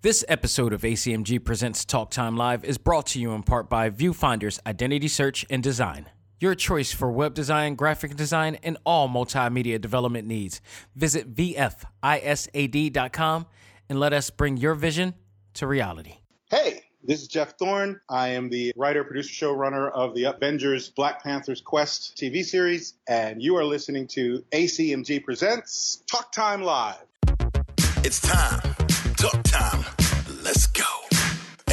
This episode of ACMG Presents Talk Time Live is brought to you in part by Viewfinder's Identity Search and Design. Your choice for web design, graphic design, and all multimedia development needs. Visit VFISAD.com and let us bring your vision to reality. Hey, this is Jeff Thorne. I am the writer, producer, showrunner of the Avengers Black Panther's Quest TV series, and you are listening to ACMG Presents Talk Time Live. It's time.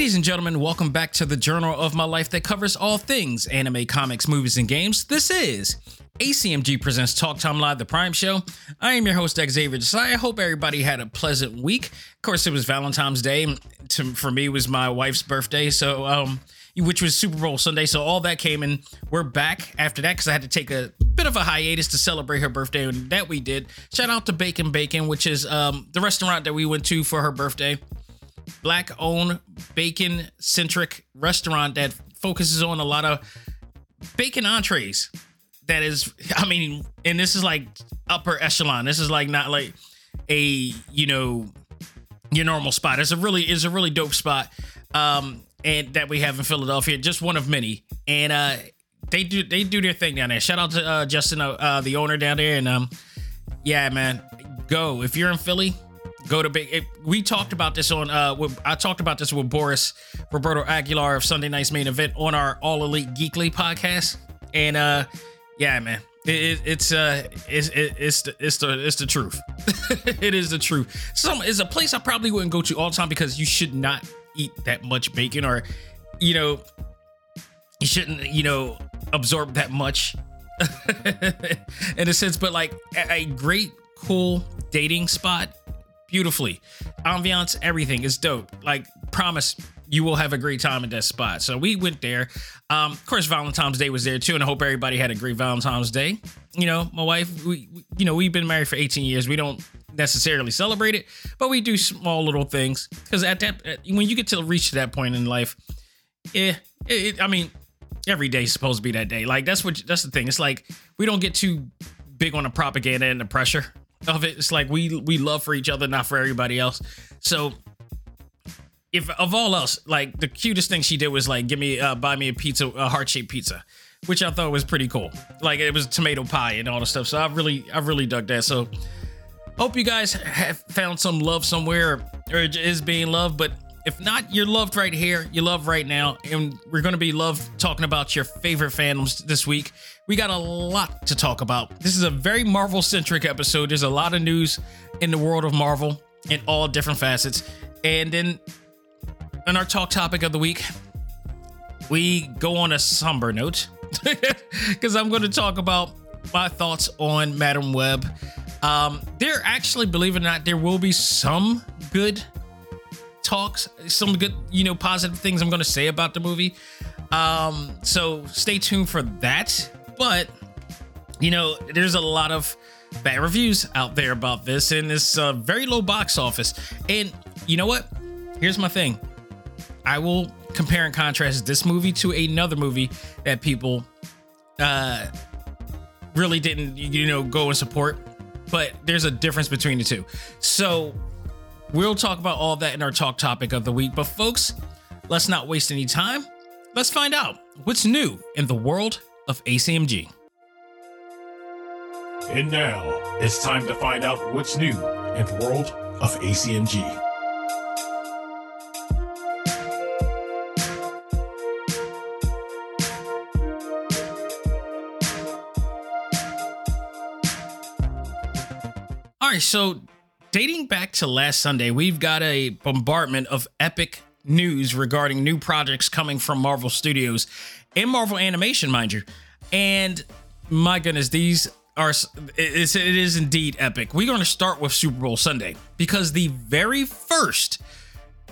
Ladies and gentlemen, welcome back to the journal of my life that covers all things anime, comics, movies, and games. This is ACMG Presents Talk Time Live, the Prime Show. I am your host, Xavier Desai. I hope everybody had a pleasant week. Of course, it was Valentine's Day. To, for me, was my wife's birthday, so um, which was Super Bowl Sunday. So all that came in. We're back after that because I had to take a bit of a hiatus to celebrate her birthday, and that we did. Shout out to Bacon Bacon, which is um, the restaurant that we went to for her birthday black owned bacon centric restaurant that focuses on a lot of bacon entrees. That is i mean and this is like upper echelon. This is like not like a you know your normal spot. It's a really is a really dope spot um and that we have in philadelphia just one of many. And uh they do they do their thing down there. Shout out to uh justin uh, the owner down there and um yeah man go. If you're in philly go to big it, we talked about this on uh with, i talked about this with boris roberto aguilar of sunday night's main event on our all elite geekly podcast. And uh yeah man it, it, it's uh it's it, it's the it's the it's the truth. It is the truth. Some is a place i probably wouldn't go to all the time because you should not eat that much bacon or you know you shouldn't you know absorb that much in a sense. But like a, a great cool dating spot beautifully. Ambiance, everything is dope. Like, promise you will have a great time at that spot. So we went there. Um, of course, Valentine's Day was there too, and I hope everybody had a great Valentine's Day. You know, my wife, we, you know, we've been married for 18 years. We don't necessarily celebrate it, but we do small little things because at that, when you get to reach that point in life, yeah, it, it, I mean, every day's supposed to be that day. Like that's what that's the thing. It's like we don't get too big on the propaganda and the pressure of it. It's like we we love for each other, not for everybody else. So if of all else, like the cutest thing she did was like give me uh buy me a pizza, a heart shaped pizza, which I thought was pretty cool. Like it was tomato pie and all the stuff. So I really I really dug that. So hope you guys have found some love somewhere or is being loved, but if not, you're loved right here. You love right now. And we're going to be love talking about your favorite fandoms this week. We got a lot to talk about. This is a very Marvel centric episode. There's a lot of news in the world of Marvel in all different facets. And then in our talk topic of the week, we go on a somber note because I'm going to talk about my thoughts on Madame Web. Um, there actually, believe it or not, there will be some good talks, some good, you know, positive things I'm going to say about the movie. Um, so stay tuned for that. But you know, there's a lot of bad reviews out there about this and it's uh, very low box office. And you know what? Here's my thing. I will compare and contrast this movie to another movie that people uh really didn't you know go and support but there's a difference between the two so we'll talk about all that in our talk topic of the week but folks let's not waste any time let's find out what's new in the world of acmg And now it's time to find out what's new in the world of ACMG. All right, so dating back to last Sunday, we've got a bombardment of epic news regarding new projects coming from Marvel Studios and Marvel Animation, mind you. And my goodness, these are it's, it is indeed epic. We're going to start with Super Bowl Sunday because the very first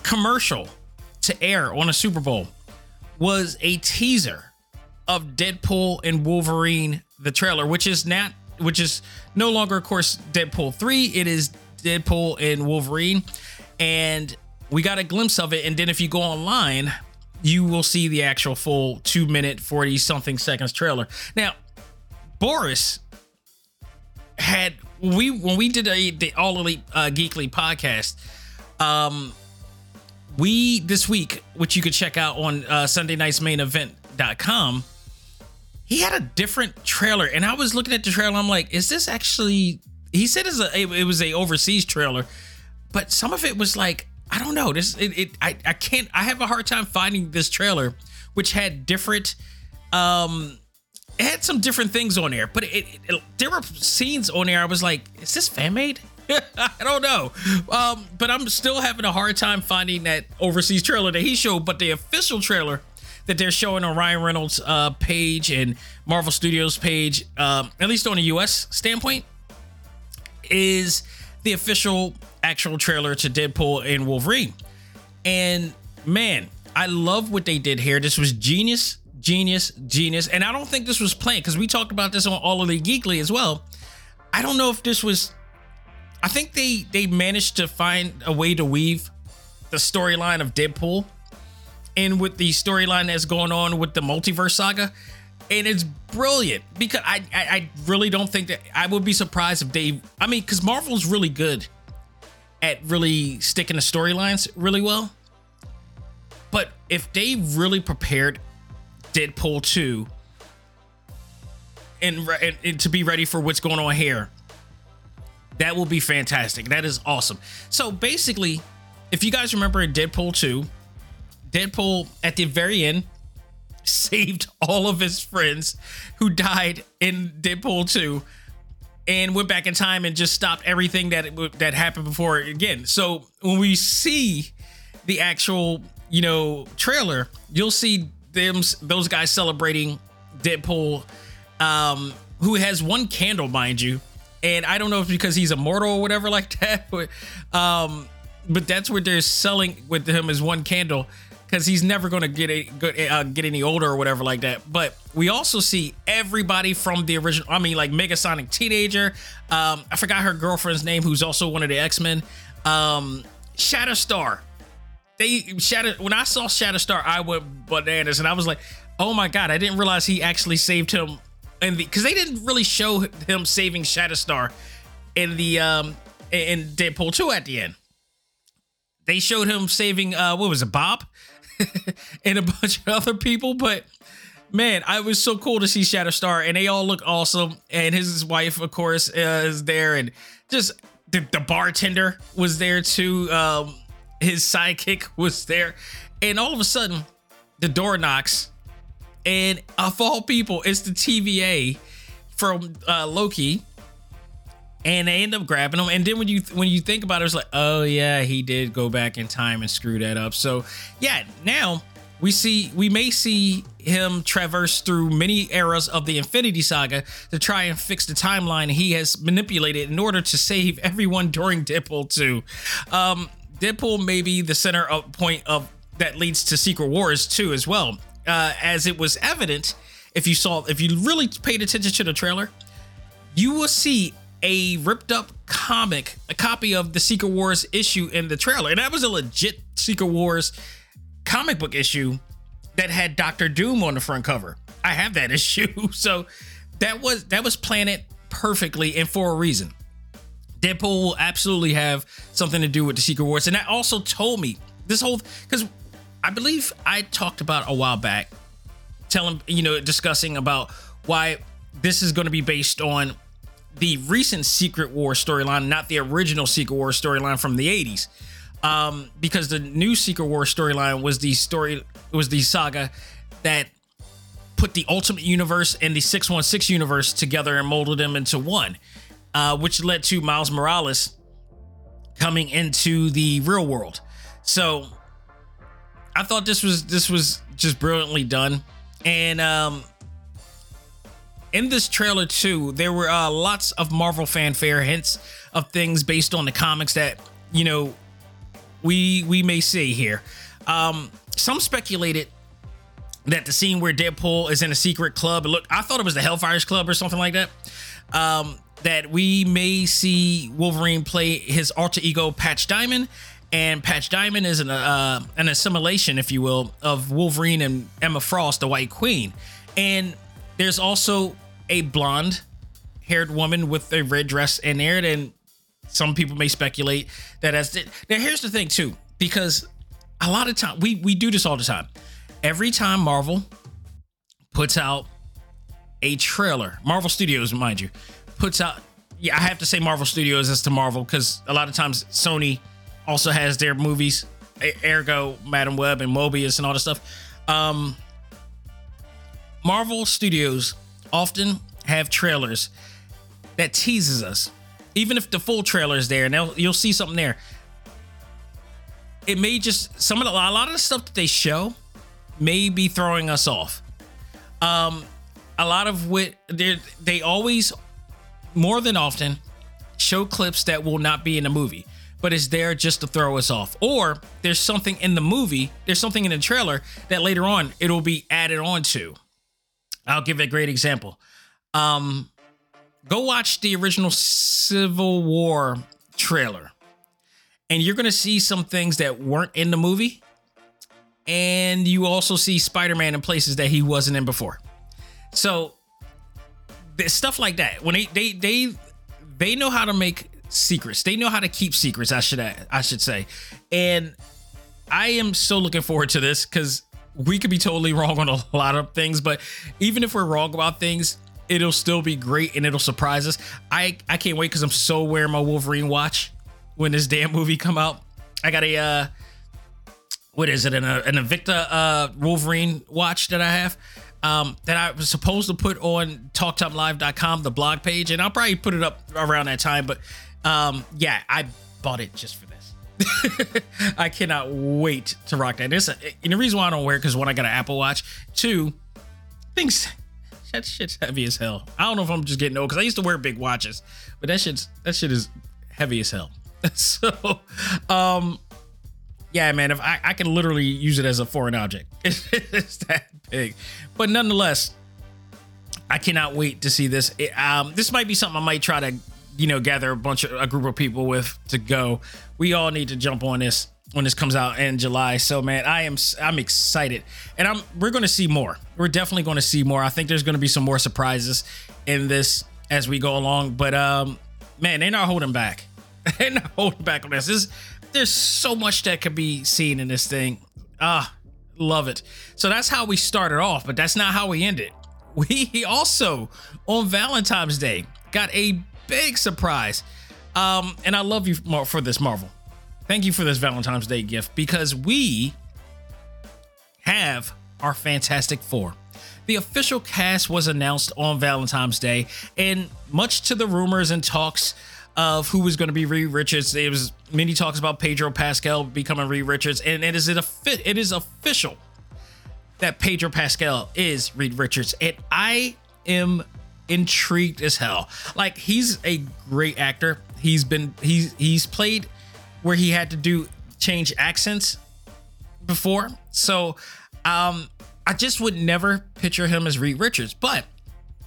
commercial to air on a Super Bowl was a teaser of Deadpool and Wolverine, the trailer, which is not, which is no longer, of course, Deadpool 3. It is Deadpool and Wolverine. And we got a glimpse of it. And then if you go online, you will see the actual full two minute, 40 something seconds trailer. Now, Boris had, we, when we did a, the All Elite uh, Geekly podcast, um, we this week, which you could check out on uh, Sunday night's main event.com, he had a different trailer. And I was looking at the trailer, I'm like, is this actually he said it was a overseas trailer, but some of it was like, I don't know. This it, it I, I can't I have a hard time finding this trailer, which had different um it had some different things on there, but it, it, there were scenes on there. I was like, is this fan made? I don't know. Um, but I'm still having a hard time finding that overseas trailer that he showed. But the official trailer that they're showing on Ryan Reynolds' uh, page and Marvel Studios page, um, at least on a US standpoint, is the official actual trailer to Deadpool and Wolverine. And man, I love what they did here. This was genius, genius, genius. And I don't think this was planned because we talked about this on All Elite Geekly as well. I don't know if this was. I think they they managed to find a way to weave the storyline of Deadpool in with the storyline that's going on with the multiverse saga and it's brilliant because I, I, I really don't think that I would be surprised if they I mean because Marvel's really good at really sticking to storylines really well, but if they really prepared Deadpool two and, and, and to be ready for what's going on here, that will be fantastic. That is awesome. So basically, if you guys remember in Deadpool two, Deadpool at the very end saved all of his friends who died in Deadpool 2 and went back in time and just stopped everything that that happened before again. So when we see the actual, you know, trailer, you'll see them those guys celebrating Deadpool um who has one candle mind you. And I don't know if because he's immortal or whatever like that, but um but that's what they're selling with him is one candle because he's never going to get a, uh, get any older or whatever like that. But we also see everybody from the original. I mean, like Megasonic Teenager. Um, I forgot her girlfriend's name, who's also one of the X Men. Um, Shatterstar. They Shatter. When I saw Shatterstar, I went bananas, and I was like, "Oh my god!" I didn't realize he actually saved him, and because they didn't really show him saving Shatterstar in the um in Deadpool two at the end. They showed him saving uh what was it, Bob? and a bunch of other people, but man, I was so cool to see Shatterstar, and they all look awesome. And his wife, of course, uh, is there, and just the, the bartender was there too. Um, his sidekick was there, and all of a sudden, the door knocks, and of all people, it's the TVA from uh, Loki. And they end up grabbing him, and then when you when you think about it, it's like, oh yeah, he did go back in time and screw that up. So yeah, now we see we may see him traverse through many eras of the Infinity Saga to try and fix the timeline he has manipulated in order to save everyone during Deadpool 2. Um, Deadpool may be the center of point of that leads to Secret Wars 2 as well, uh, as it was evident if you saw if you really paid attention to the trailer, you will see a ripped up comic, a copy of the Secret Wars issue in the trailer. And that was a legit Secret Wars comic book issue that had Doctor Doom on the front cover. I have that issue. So that was that was planted perfectly and for a reason. Deadpool will absolutely have something to do with the Secret Wars. And that also told me this whole because I believe I talked about a while back, telling you know, discussing about why this is going to be based on the recent Secret War storyline, not the original Secret War storyline from the 80s. Um, because the new Secret War storyline was the story was the saga that put the Ultimate Universe and the 616 universe together and molded them into one, uh, which led to Miles Morales coming into the real world. So I thought this was this was just brilliantly done, and um, in this trailer too, there were uh, lots of Marvel fanfare hints of things based on the comics that you know we we may see here. Um, some speculated that the scene where Deadpool is in a secret club, look, I thought it was the Hellfires Club or something like that. Um, that we may see Wolverine play his alter ego Patch Diamond, and Patch Diamond is an uh, an assimilation, if you will, of Wolverine and Emma Frost, the White Queen, and there's also a blonde haired woman with a red dress in there. And some people may speculate that as the, now here's the thing too, because a lot of time we we do this all the time. Every time Marvel puts out a trailer, Marvel Studios, mind you, puts out yeah, I have to say Marvel Studios as to Marvel because a lot of times Sony also has their movies, ergo Madame Web and Morbius and all this stuff. Um, Marvel Studios often have trailers that teases us, even if the full trailer is there, and you'll see something there. It may just some of the, a lot of the stuff that they show may be throwing us off. Um, a lot of what they they always more than often show clips that will not be in the movie but it's there just to throw us off. Or there's something in the movie, there's something in the trailer that later on it'll be added on to. I'll give a great example. Um, go watch the original Civil War trailer, and you're gonna see some things that weren't in the movie, and you also see Spider-Man in places that he wasn't in before. So stuff like that. When they they they they know how to make secrets. They know how to keep secrets. I should I should say, and I am so looking forward to this because we could be totally wrong on a lot of things, but even if we're wrong about things, it'll still be great and it'll surprise us. I I can't wait because I'm so wearing my Wolverine watch when this damn movie come out. I got a uh, what is it an an Invicta uh Wolverine watch that I have um, that I was supposed to put on talktimelive.com, the blog page, and I'll probably put it up around that time. But um, yeah, I bought it just for. I cannot wait to rock that. This, and the reason why I don't wear it because one, I got an Apple Watch. Two, things that shit's heavy as hell. I don't know if I'm just getting old because I used to wear big watches, but that shit's that shit is heavy as hell. so, um, yeah, man, if I, I can literally use it as a foreign object, it's that big. But nonetheless, I cannot wait to see this. It, um, this might be something I might try to you know gather a bunch of a group of people with to go. We all need to jump on this when this comes out in July. So man, I am I'm excited, and I'm we're going to see more. We're definitely going to see more. I think there's going to be some more surprises in this as we go along. But um, man, they're not holding back. they're not holding back on this. this. There's so much that could be seen in this thing. Ah, love it. So that's how we started off, but that's not how we ended. We also on Valentine's Day got a big surprise. Um, and I love you for this, Marvel. Thank you for this Valentine's Day gift because we have our Fantastic Four. The official cast was announced on Valentine's Day, and much to the rumors and talks of who was going to be Reed Richards, there was many talks about Pedro Pascal becoming Reed Richards, and it is it a fit. It is official that Pedro Pascal is Reed Richards, and I am intrigued as hell. Like he's a great actor. He's been he's he's played where he had to do change accents before. So um I just would never picture him as Reed Richards, but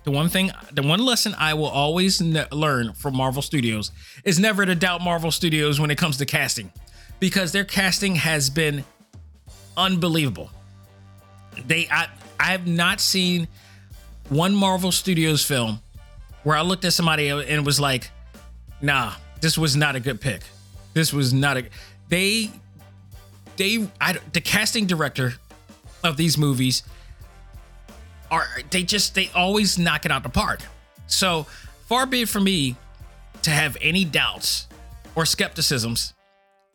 the one thing, the one lesson I will always ne- learn from Marvel Studios is never to doubt Marvel Studios when it comes to casting, because their casting has been unbelievable. They, I, I have not seen one Marvel Studios film where I looked at somebody and was like, "Nah, this was not a good pick. This was not a." They, they, I, the casting director of these movies are they just they always knock it out the park. So far be it from me to have any doubts or skepticisms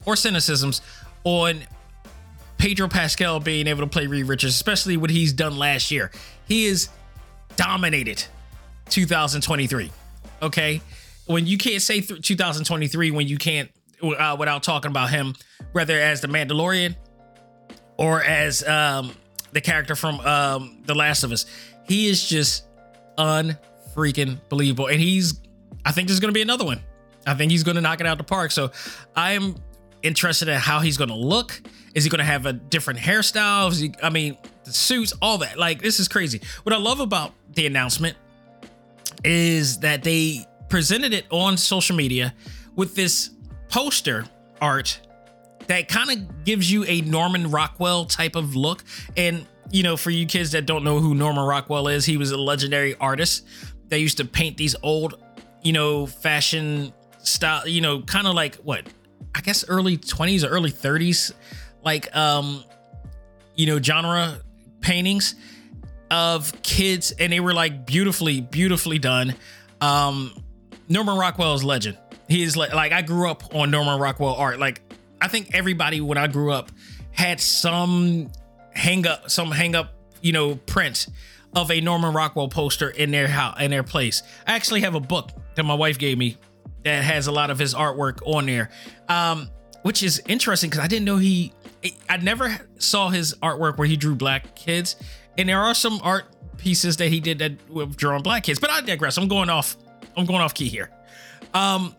or cynicisms on Pedro Pascal being able to play Reed Richards, especially what he's done last year. He is dominated 2023. Okay, when you can't say th- 2023 when you can't uh, without talking about him, whether as the Mandalorian or as um, the character from um, The Last of Us. He is just unfreaking believable, and he's. I think there's going to be another one. I think he's going to knock it out the park. So I am interested in how he's going to look. Is he going to have a different hairstyle? He, I mean, the suits, all that. Like this is crazy. What I love about the announcement is that they presented it on social media with this poster art that kind of gives you a Norman Rockwell type of look. And, you know, for you kids that don't know who Norman Rockwell is, he was a legendary artist that used to paint these old, you know, fashion style, you know, kind of like what I guess early 20s or early 30s, like, um, you know, genre paintings of kids. And they were like beautifully, beautifully done. Um, Norman Rockwell is legend. He is like, like I grew up on Norman Rockwell art. Like I think everybody when I grew up had some hang up, some hang up, you know, print of a Norman Rockwell poster in their house, in their place. I actually have a book that my wife gave me that has a lot of his artwork on there, um, which is interesting because I didn't know he. I never saw his artwork where he drew black kids, and there are some art pieces that he did that with drawing black kids. But I digress. I'm going off. I'm going off key here. Um,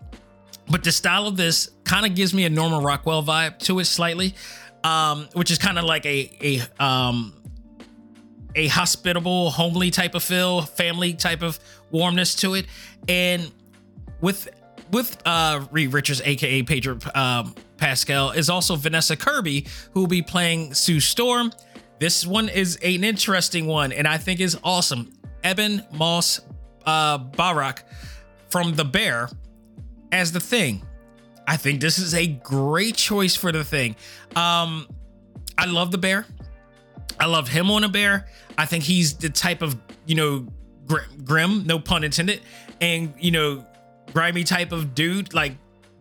but the style of this kind of gives me a Norman Rockwell vibe to it slightly, um, which is kind of like a a um, a hospitable, homely type of feel, family type of warmness to it, and with with uh, Reed Richards, aka Pedro um, Pascal, is also Vanessa Kirby, who will be playing Sue Storm. This one is an interesting one, and I think is awesome. Ebon Moss uh, Bachrach from The Bear as the thing. I think this is a great choice for the thing. Um, I love the bear. I love him on a bear. I think he's the type of you know gr- grim, no pun intended, and you know grimy type of dude, like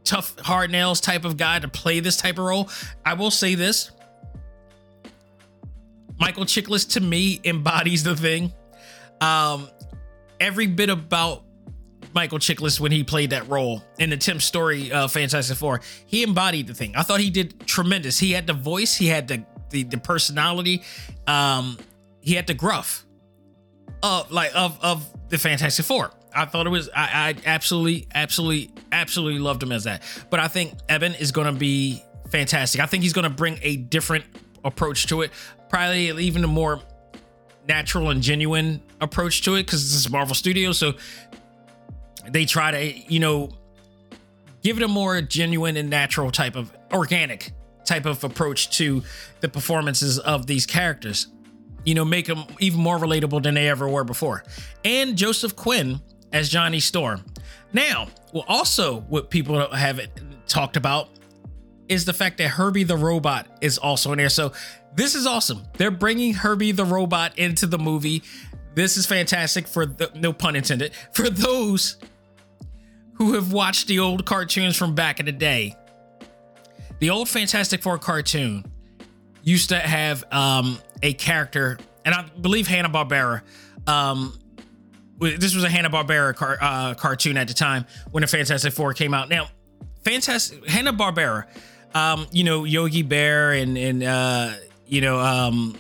tough hard nails type of guy to play this type of role. I will say this: Michael Chiklis to me embodies the thing. Um, every bit about Michael Chiklis when he played that role in the Tim Story uh, Fantastic Four. He embodied the thing. I thought he did tremendous. He had the voice, he had the the, the personality, um, he had the gruff of like of of the Fantastic Four. I thought it was I, I absolutely absolutely absolutely loved him as that. But I think Ebon is going to be fantastic. I think he's going to bring a different approach to it, probably even a more natural and genuine approach to it because this is Marvel Studios. So they try to, you know, give it a more genuine and natural type of organic type of approach to the performances of these characters. You know, make them even more relatable than they ever were before. And Joseph Quinn as Johnny Storm. Now, well, also what people have talked about is the fact that Herbie the robot is also in there. So this is awesome. They're bringing Herbie the robot into the movie. This is fantastic for the, no pun intended for those who have watched the old cartoons from back in the day, the old Fantastic Four cartoon used to have um, a character, and I believe Hanna Barbera. Um, this was a Hanna Barbera car, uh, cartoon at the time when the Fantastic Four came out. Now, Fantastic Hanna Barbera, um, you know Yogi Bear and and uh, you know um,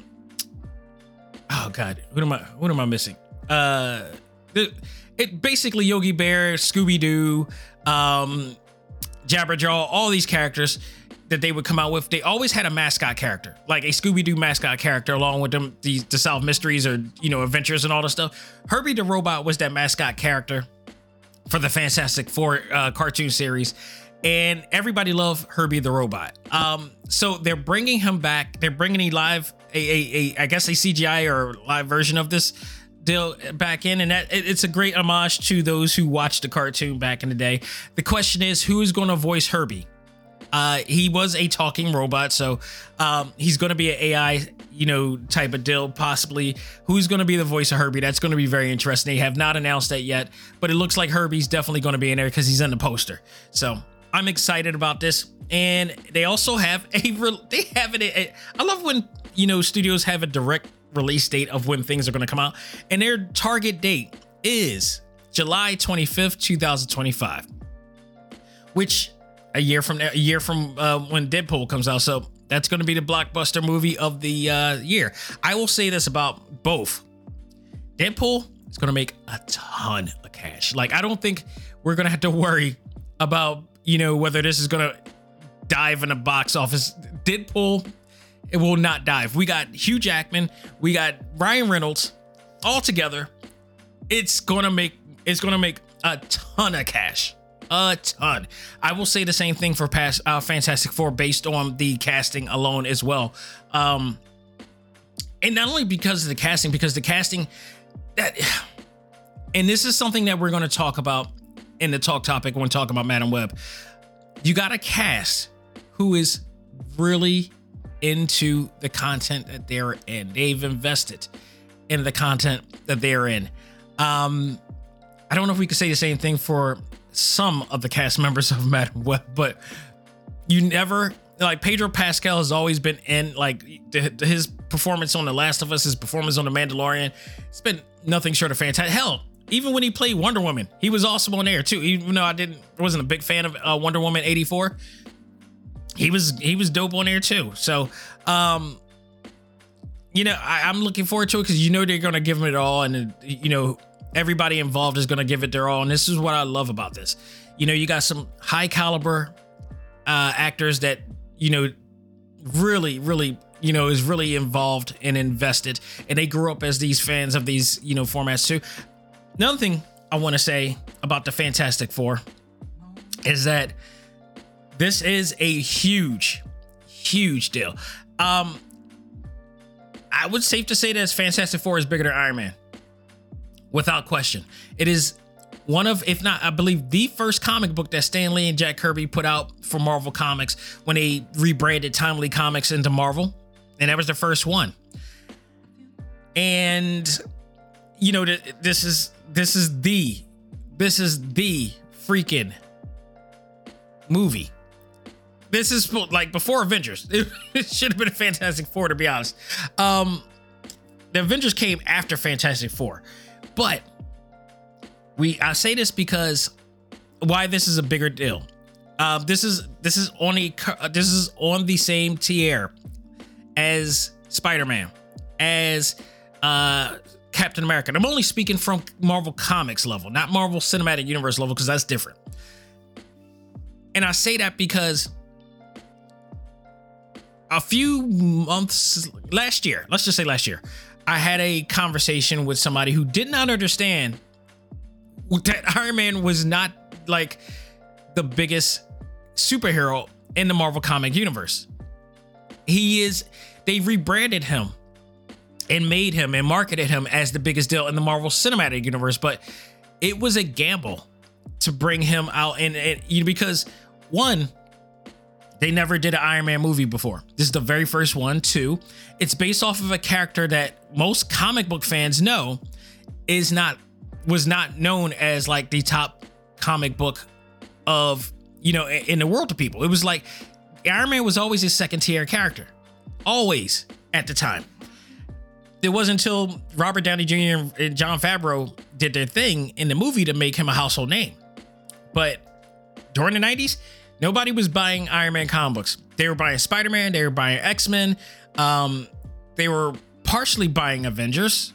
oh god, what am I what am I missing? Uh, the, it basically Yogi Bear, Scooby Doo, um, Jabberjaw, all these characters that they would come out with, they always had a mascot character, like a Scooby Doo mascot character, along with them the the solve mysteries or you know adventures and all the stuff. Herbie the Robot was that mascot character for the Fantastic Four uh, cartoon series, and everybody loved Herbie the Robot. Um, so they're bringing him back. They're bringing a live, a, a, a I guess a CGI or live version of this deal back in, and that it, it's a great homage to those who watched the cartoon back in the day. The question is, who is going to voice Herbie? Uh, he was a talking robot, so um, he's going to be an AI, you know, type of deal. Possibly, who's going to be the voice of Herbie? That's going to be very interesting. They have not announced that yet, but it looks like Herbie's definitely going to be in there because he's in the poster. So I'm excited about this. And they also have a they have it. I love when you know studios have a direct release date of when things are going to come out, and their target date is July 25th, 2025, which a year from a year from uh, when Deadpool comes out. So that's going to be the blockbuster movie of the uh, year. I will say this about both. Deadpool is going to make a ton of cash. Like I don't think we're going to have to worry about you know whether this is going to dive in the box office. Deadpool it will not dive. We got Hugh Jackman, we got Ryan Reynolds all together. It's going to make it's going to make a ton of cash a ton. I will say the same thing for past uh, Fantastic Four based on the casting alone as well. Um, and not only because of the casting, because the casting that, and this is something that we're going to talk about in the talk topic when talking about Madame Web. You got a cast who is really into the content that they're in. They've invested in the content that they're in. Um, I don't know if we could say the same thing for some of the cast members of Madame Web, but you never like Pedro Pascal has always been in like his performance on The Last of Us, his performance on The Mandalorian. It's been nothing short of fantastic. Hell, even when he played Wonder Woman, he was awesome on air too. Even though I didn't wasn't a big fan of uh, Wonder Woman eighty four, he was he was dope on air too. So, um, you know, I, am looking forward to it because you know they're gonna give him it all, and you know everybody involved is to give it their all. And this is what I love about this. You know, you got some high caliber uh, actors that, you know, really, really, you know, is really involved and invested. And they grew up as these fans of these, you know, formats too. Another thing I want to say about the Fantastic Four is that this is a huge, huge deal. Um, I would safe to say that Fantastic Four is bigger than Iron Man without question. It is one of, if not, I believe the first comic book that Stan Lee and Jack Kirby put out for Marvel Comics when they rebranded Timely Comics into Marvel. And that was the first one. And, you know, this is, this is the, this is the freaking movie. This is like before Avengers. It, should have been a Fantastic Four, to be honest. Um, the Avengers came after Fantastic Four. But we I say this because why this is a bigger deal. Uh, this is this is on a this is on the same tier as Spider-Man, as uh, Captain America. And I'm only speaking from Marvel Comics level, not Marvel Cinematic Universe level, because that's different. And I say that because a few months last year, let's just say last year, I had a conversation with somebody who did not understand that Iron Man was not like the biggest superhero in the Marvel comic universe. He is, they rebranded him and made him and marketed him as the biggest deal in the Marvel Cinematic Universe, but it was a gamble to bring him out and, and you know because one they never did an Iron Man movie before. This is the very first one. Two, it's based off of a character that most comic book fans know is not was not known as like the top comic book of you know in the world to people. It was like Iron Man was always a second tier character, always at the time. It wasn't until Robert Downey Jr. and Jon Favreau did their thing in the movie to make him a household name. But during the 90s, Nobody was buying Iron Man comic books. They were buying Spider Man. They were buying X Men. Um, they were partially buying Avengers.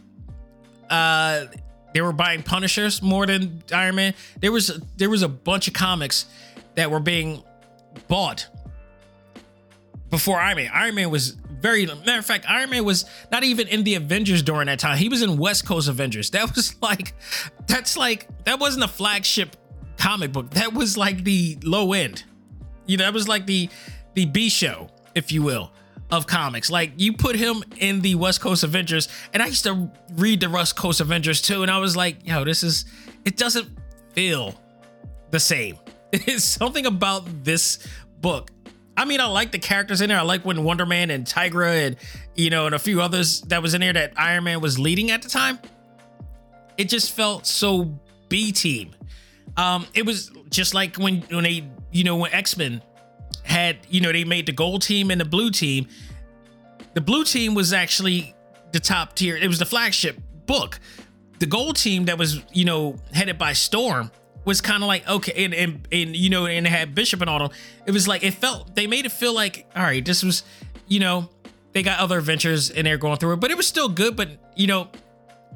Uh, they were buying Punishers more than Iron Man. There was there was a bunch of comics that were being bought before Iron Man. Iron Man was very matter of fact, Iron Man was not even in the Avengers during that time. He was in West Coast Avengers. That was like that's like that wasn't a flagship comic book. That was like the low end. You know, that was like the the B show, if you will, of comics. Like you put him in the West Coast Avengers, and I used to read the West Coast Avengers too, and I was like, yo, this is it doesn't feel the same. It's something about this book. I mean, I like the characters in there. I like when Wonder Man and Tigra and you know, and a few others that was in there that Iron Man was leading at the time. It just felt so B team. Um, it was just like when when they, you know, when X-Men had, you know, they made the gold team and the blue team. The blue team was actually the top tier. It was the flagship book. The gold team that was, you know, headed by Storm was kind of like okay, and, and and you know, and it had Bishop and all them. It was like it felt they made it feel like all right, this was, you know, they got other adventures and they're going through it, but it was still good. But you know,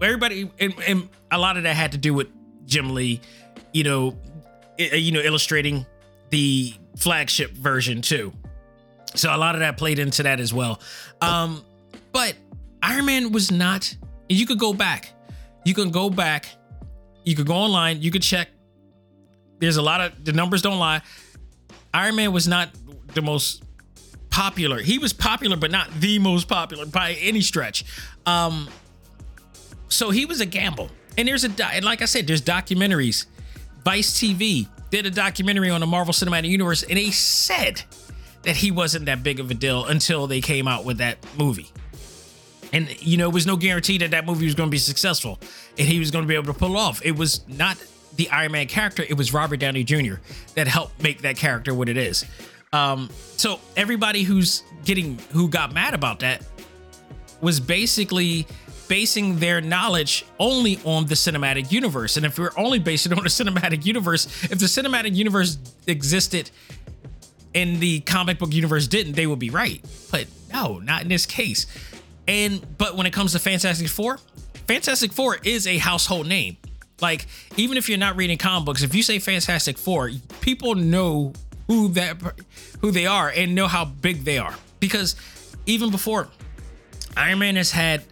everybody and, and a lot of that had to do with Jim Lee, you know, i- you know, illustrating the flagship version too. So a lot of that played into that as well. Um, but Iron Man was not. You could go back. You can go back. You could go online. You could check. There's a lot of the numbers don't lie. Iron Man was not the most popular. He was popular, but not the most popular by any stretch. Um, so he was a gamble. And there's a and like I said, there's documentaries. Vice TV did a documentary on the Marvel Cinematic Universe, and they said that he wasn't that big of a deal until they came out with that movie. And you know, it was no guarantee that that movie was going to be successful and he was going to be able to pull off. It was not the Iron Man character; it was Robert Downey Jr. that helped make that character what it is. Um, so everybody who's getting who got mad about that was basically basing their knowledge only on the cinematic universe. And if we're only basing on the cinematic universe, if the cinematic universe existed and the comic book universe didn't, they would be right. But no, not in this case. And but when it comes to Fantastic Four, Fantastic Four is a household name. Like even if you're not reading comic books, if you say Fantastic Four, people know who that who they are and know how big they are because even before Iron Man has had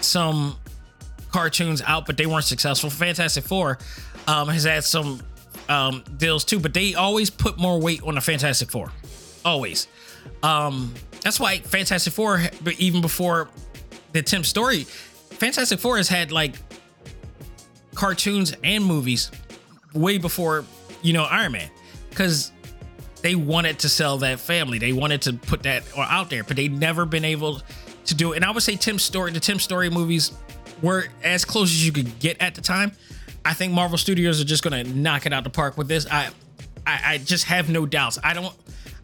some cartoons out, but they weren't successful. Fantastic Four um, has had some um, deals too, but they always put more weight on the Fantastic Four. Always. Um, that's why Fantastic Four, even before the Tim Story, Fantastic Four has had like cartoons and movies way before you know Iron Man, because they wanted to sell that family. They wanted to put that out there, but they'd never been able to do it. And I would say Tim Story, the Tim Story movies were as close as you could get at the time. I think Marvel Studios are just gonna knock it out the park with this. I, I, I just have no doubts. I don't.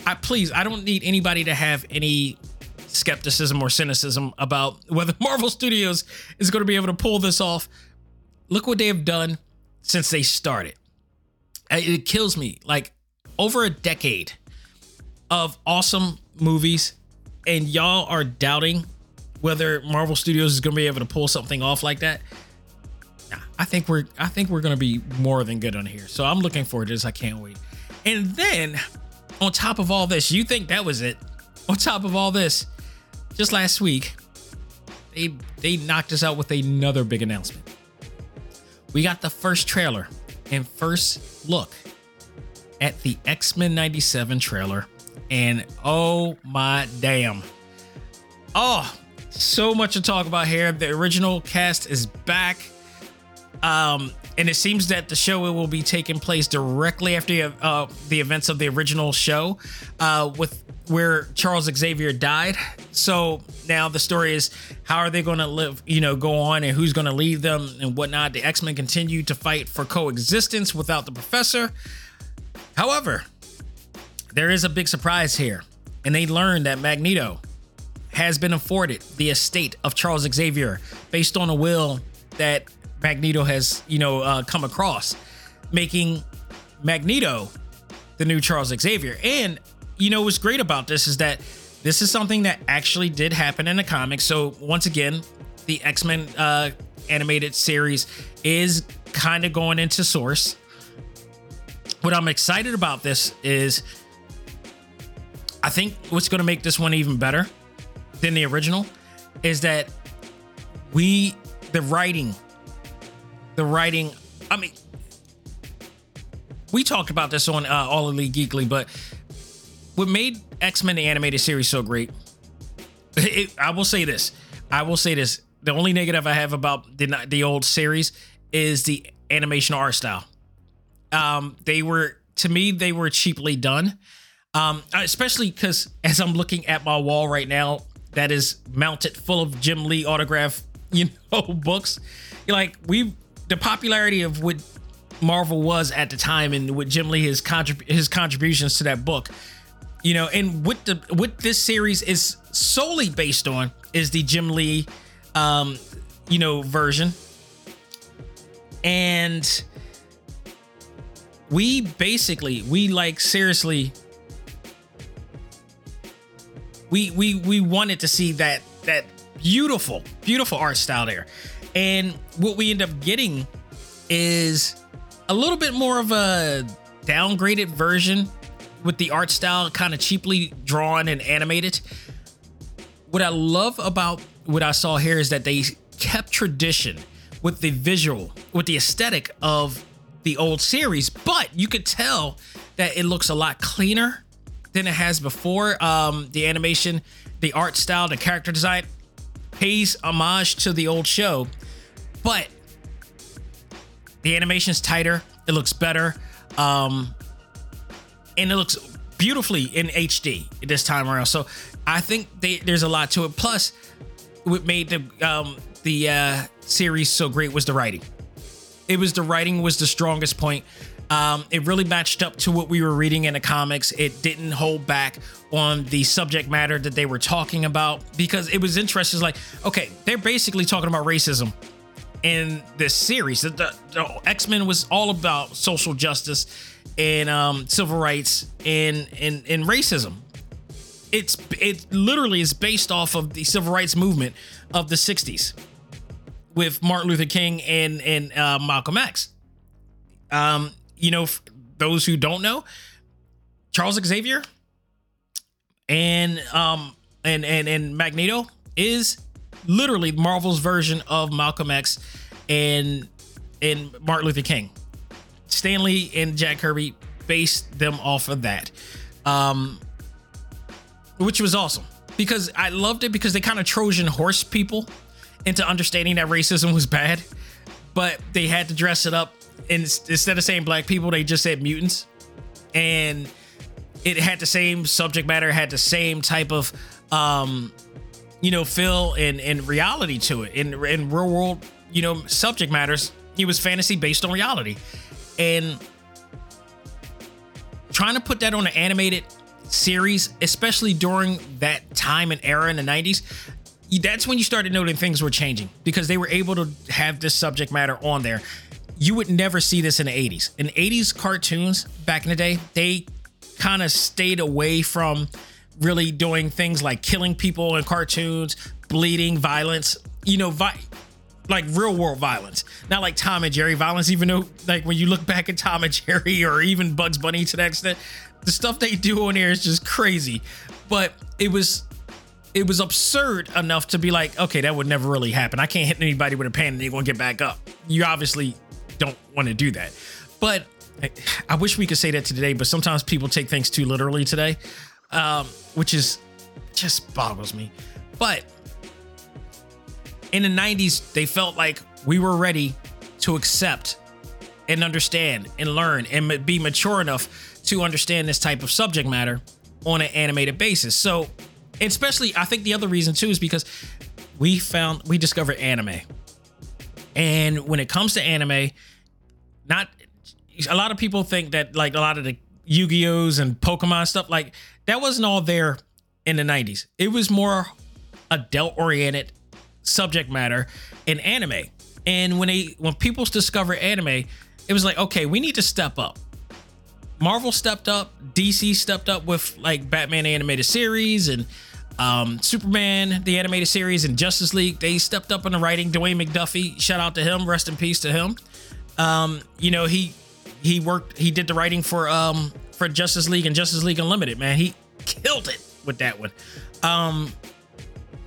I please, I don't need anybody to have any skepticism or cynicism about whether Marvel Studios is going to be able to pull this off. Look what they have done since they started. It kills me. Like over a decade of awesome movies, and y'all are doubting whether Marvel Studios is going to be able to pull something off like that. Nah, I think we're I think we're going to be more than good on here. So I'm looking forward to this. I can't wait. And then on top of all this, you think that was it? On top of all this, just last week, they they knocked us out with another big announcement. We got the first trailer and first look at the X-Men 97 trailer. And oh my damn. Oh, so much to talk about here. The original cast is back. Um, and it seems that the show will be taking place directly after uh, the events of the original show, uh, with where Charles Xavier died. So now the story is how are they going to live, you know, go on, and who's going to lead them and whatnot. The X Men continue to fight for coexistence without the Professor. However, there is a big surprise here, and they learn that Magneto has been afforded the estate of Charles Xavier based on a will that Magneto has, you know, uh, come across, making Magneto the new Charles Xavier. And you know what's great about this is that this is something that actually did happen in the comics. So once again, the X Men uh, animated series is kind of going into source. What I'm excited about this is I I think what's going to make this one even better than the original is that we the writing the writing I mean we talked about this on uh, All Elite Geekly, but what made X Men the animated series so great? It, I will say this. I will say this. The only negative I have about the the old series is the animation art style. Um, they were to me they were cheaply done. Um, especially because as I'm looking at my wall right now, that is mounted full of Jim Lee autograph, you know, books. Like we, the popularity of what Marvel was at the time and what Jim Lee his contrib- his contributions to that book, you know, and what the what this series is solely based on is the Jim Lee, um, you know, version, and we basically we like seriously we we we wanted to see that that beautiful beautiful art style there and what we end up getting is a little bit more of a downgraded version with the art style kind of cheaply drawn and animated what i love about what i saw here is that they kept tradition with the visual with the aesthetic of the old series but you could tell that it looks a lot cleaner than it has before. Um, the animation, the art style, the character design pays homage to the old show, but the animation's tighter. It looks better, um, and it looks beautifully in HD this time around. So I think they, there's a lot to it. Plus, what made the um, the uh, series so great was the writing. It was the writing was the strongest point. Um, it really matched up to what we were reading in the comics. It didn't hold back on the subject matter that they were talking about because it was interesting. Like, okay, they're basically talking about racism in this series. The, the, the X Men was all about social justice and um, civil rights and, and and racism. It's it literally is based off of the civil rights movement of the '60s with Martin Luther King and and uh, Malcolm X. Um, you know, those who don't know, Charles Xavier and um and and and Magneto is literally Marvel's version of Malcolm X and and Martin Luther King. Stan Lee and Jack Kirby based them off of that. Um which was awesome because I loved it because they kind of Trojan horse people into understanding that racism was bad, but they had to dress it up and instead of saying black people, they just said mutants, and it had the same subject matter, had the same type of, um, you know, feel and and reality to it. In in real world, you know, subject matters. It was fantasy based on reality, and trying to put that on an animated series, especially during that time and era in the 90s, that's when you started noting things were changing because they were able to have this subject matter on there you would never see this in the 80s. In 80s cartoons back in the day, they kind of stayed away from really doing things like killing people in cartoons, bleeding, violence, you know, vi- like real world violence. Not like Tom and Jerry violence, even though, like, when you look back at Tom and Jerry or even Bugs Bunny to that extent, the stuff they do on there is just crazy. But it was it was absurd enough to be like, okay, that would never really happen. I can't hit anybody with a pan and they're gonna get back up. You obviously don't want to do that. But I wish we could say that today, but sometimes people take things too literally today, um, which is just boggles me. But in the 90s, they felt like we were ready to accept and understand and learn and be mature enough to understand this type of subject matter on an animated basis. So, especially, I think the other reason too is because we found, we discovered anime. And when it comes to anime, not a lot of people think that like a lot of the Yu-Gi-Ohs and Pokemon stuff like that wasn't all there in the 90s. It was more adult oriented subject matter in anime. And when they when people discover anime, it was like, okay, we need to step up. Marvel stepped up, DC stepped up with like Batman animated series and um, Superman, the animated series, and Justice League. They stepped up in the writing. Dwayne McDuffie, shout out to him, rest in peace to him. Um, you know, he he worked he did the writing for um for Justice League and Justice League Unlimited, man. He killed it. with that one. Um,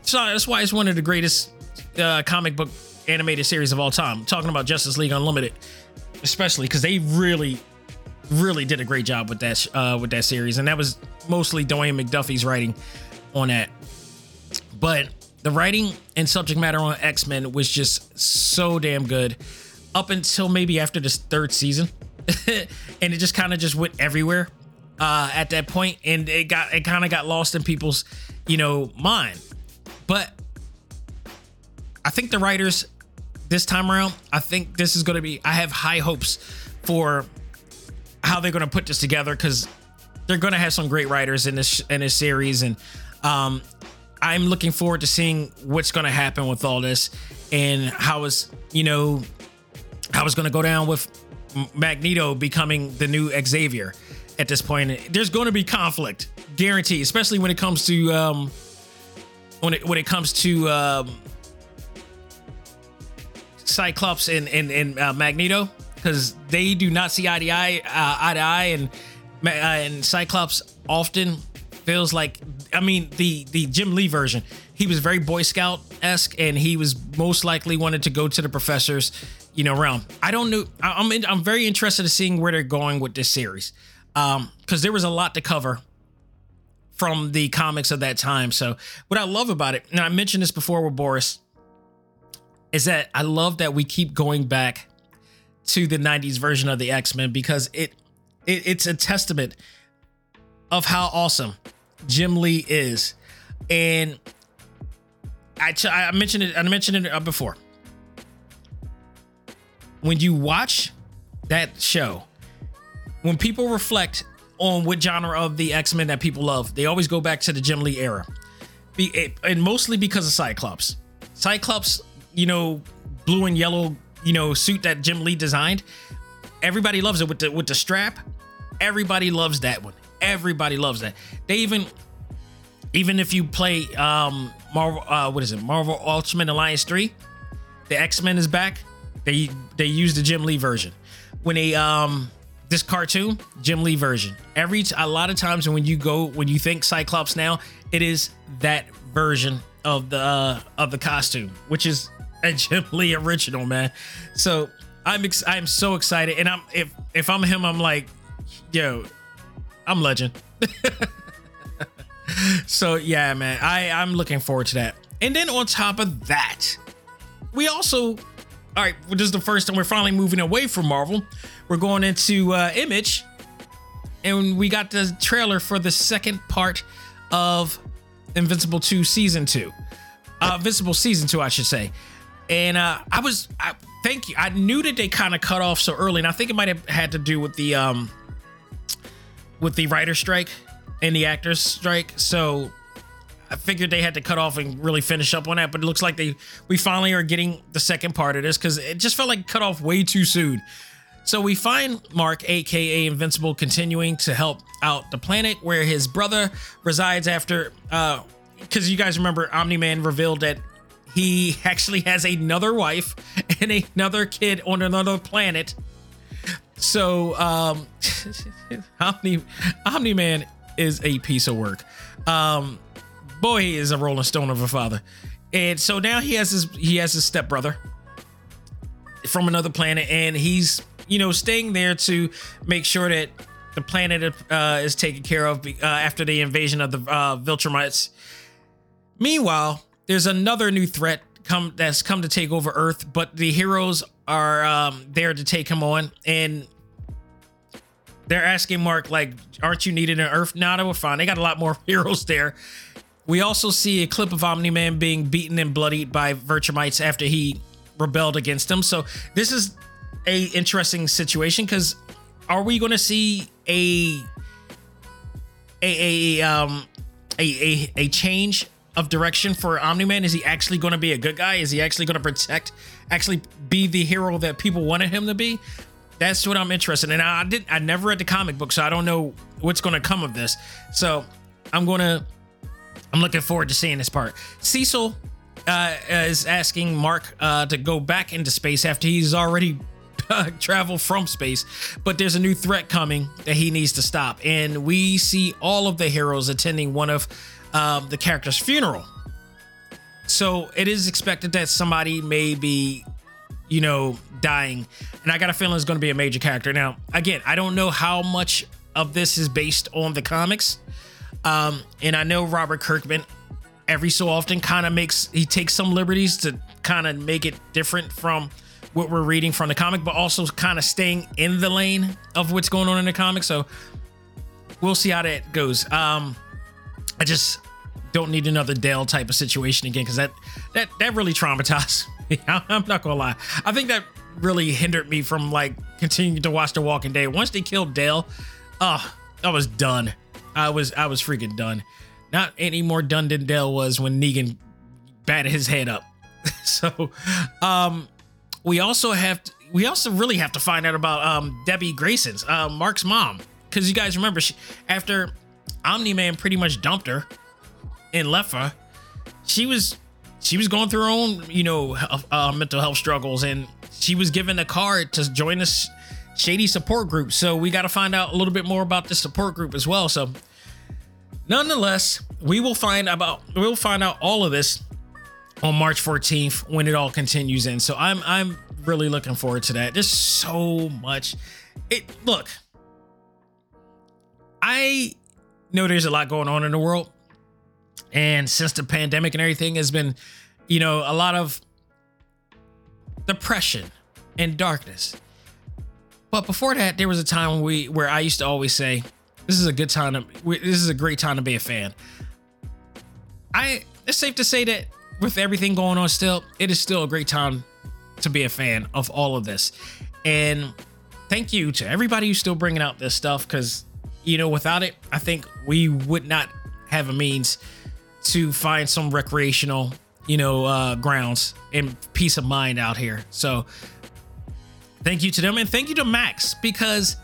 so that's why it's one of the greatest uh, comic book animated series of all time. talking about Justice League Unlimited, especially because they really, really did a great job with that uh, with that series, and that was mostly Dwayne McDuffie's writing on that. But the writing and subject matter on X Men was just so damn good up until maybe after this third season, and it just kind of just went everywhere uh, at that point, and it got it kind of got lost in people's you know mind. But I think the writers this time around, I think this is going to be. I have high hopes for how they're going to put this together because they're going to have some great writers in this in this series, and um, I'm looking forward to seeing what's going to happen with all this and how is you know how it's going to go down with Magneto becoming the new Xavier at this point. There's going to be conflict, guarantee, especially when it comes to um, when it when it comes to um, Cyclops and and, and uh, Magneto because they do not see eye to eye, uh, eye to eye, and uh, and Cyclops often feels like I mean the the Jim Lee version. He was very Boy Scout esque, and he was most likely wanted to go to the professors, you know, realm. I don't know. I'm in, I'm very interested in seeing where they're going with this series, um, because there was a lot to cover from the comics of that time. So what I love about it, and I mentioned this before with Boris, is that I love that we keep going back to the 90s version of the X-Men because it, it it's a testament of how awesome Jim Lee is. And I, I mentioned it I mentioned it uh, before. When you watch that show, when people reflect on what genre of the X-Men that people love, they always go back to the Jim Lee era. Be, and mostly because of Cyclops. Cyclops, you know, blue and yellow, you know, suit that Jim Lee designed. Everybody loves it with the with the strap. Everybody loves that one. Everybody loves that. They even even if you play um Marvel uh what is it? Marvel Ultimate Alliance 3, the X-Men is back. They they use the Jim Lee version. When they um this cartoon, Jim Lee version. Every a lot of times when you go when you think Cyclops now, it is that version of the uh, of the costume, which is a Jim Lee original, man. So I'm ex- I'm so excited, and I'm if if I'm him, I'm like, yo, I'm legend. so yeah, man, I I'm looking forward to that. And then on top of that, we also all right, this is the first time we're finally moving away from Marvel. We're going into uh, Image, and we got the trailer for the second part of Invincible 2 Season 2. Uh, Invincible Season 2, I should say. And uh, I was, I, thank you. I knew that they kind of cut off so early, and I think it might have had to do with the um with the writer strike and the actors strike. So I figured they had to cut off and really finish up on that, but it looks like they we finally are getting the second part of this because it just felt like cut off way too soon. So we find Mark, aka Invincible, continuing to help out the planet where his brother resides after uh because you guys remember Omni Man revealed that he actually has another wife and another kid on another planet. So um Omni Omni Man is a piece of work. Um boy, he is a rolling stone of a father. And so now he has his he has his stepbrother from another planet, and he's you know staying there to make sure that the planet uh, is taken care of uh, after the invasion of the uh, Viltrumites. Meanwhile, there's another new threat come that's come to take over Earth, but the heroes are um, there to take him on, and they're asking Mark like, "Aren't you needed on Earth?" Now nah, we're fine. They got a lot more heroes there, we also see a clip of Omni Man being beaten and bloodied by Viltrumites after he rebelled against them. So this is a interesting situation because are we going to see a a a um a, a a change of direction for Omni Man? Is he actually going to be a good guy? Is he actually going to protect, actually be the hero that people wanted him to be? That's what I'm interested in. I did I never read the comic book, so I don't know what's going to come of this. So I'm going to I'm looking forward to seeing this part. Cecil uh, is asking Mark uh, to go back into space after he's already traveled from space, but there's a new threat coming that he needs to stop. And we see all of the heroes attending one of um, the character's funeral. So it is expected that somebody may be, you know, dying. And I got a feeling it's going to be a major character. Now, again, I don't know how much of this is based on the comics. Um, and I know Robert Kirkman every so often kind of makes he takes some liberties to kind of make it different from what we're reading from the comic, but also kind of staying in the lane of what's going on in the comic. So we'll see how that goes. Um, I just don't need another Dale type of situation again because that that that really traumatized me. I'm not gonna lie. I think that really hindered me from like continuing to watch The Walking Dead. Once they killed Dale, oh, I was done. I was I was freaking done. Not any more done than Dale was when Negan batted his head up. so, um, we also have to, we also really have to find out about um Debbie Grayson's uh, Mark's mom because you guys remember she after Omni Man pretty much dumped her left her. She was she was going through her own you know uh, mental health struggles and she was given a card to join this shady support group. So we got to find out a little bit more about the support group as well. So nonetheless, we will find about we'll find out all of this on March 14th when it all continues in. So I'm I'm really looking forward to that. There's so much. It look. I know there's a lot going on in the world. And since the pandemic and everything has been, you know, a lot of depression and darkness. But before that, there was a time we where I used to always say, "This is a good time to. This is a great time to be a fan." I it's safe to say that with everything going on still, it is still a great time to be a fan of all of this. And thank you to everybody who's still bringing out this stuff because, you know, without it, I think we would not have a means to find some recreational, you know, uh, grounds and peace of mind out here. So thank you to them and thank you to Max because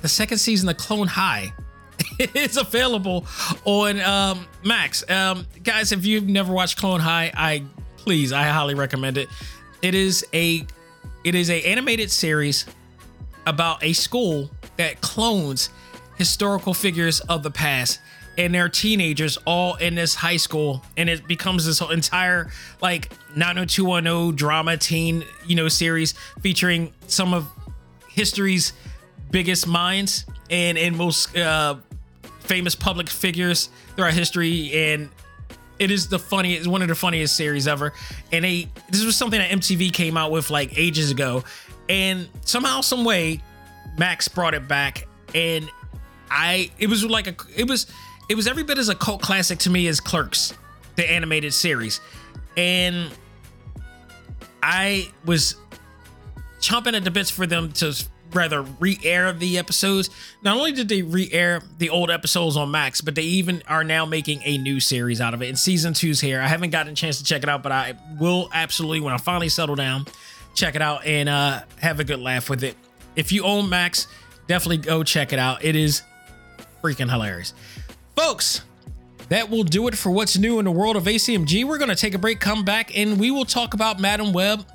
the second season of Clone High is available on um, Max. Um, guys, if you've never watched Clone High, I please, I highly recommend it. It is a it is a animated series about a school that clones historical figures of the past and they're teenagers all in this high school and it becomes this whole entire like 90210 drama teen you know series featuring some of history's biggest minds and and most uh famous public figures throughout history. And it is the funniest one of the funniest series ever. And they this was something that mtv came out with like ages ago. And somehow some way max brought it back. And i it was like a it was it was every bit as a cult classic to me as clerks the animated series and i was chomping at the bits for them to rather re-air the episodes. Not only did they re-air the old episodes on Max, but they even are now making a new series out of it. And season two's here. I haven't gotten a chance to check it out, but I will absolutely when I finally settle down, check it out and uh, have a good laugh with it. If you own Max, definitely go check it out. It is freaking hilarious, folks. That will do it for what's new in the world of ACMG. We're going to take a break, come back, and we will talk about Madame Web.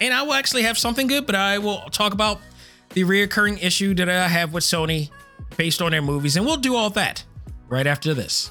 And I will actually have something good, but I will talk about the reoccurring issue that I have with Sony based on their movies, and we'll do all that right after this.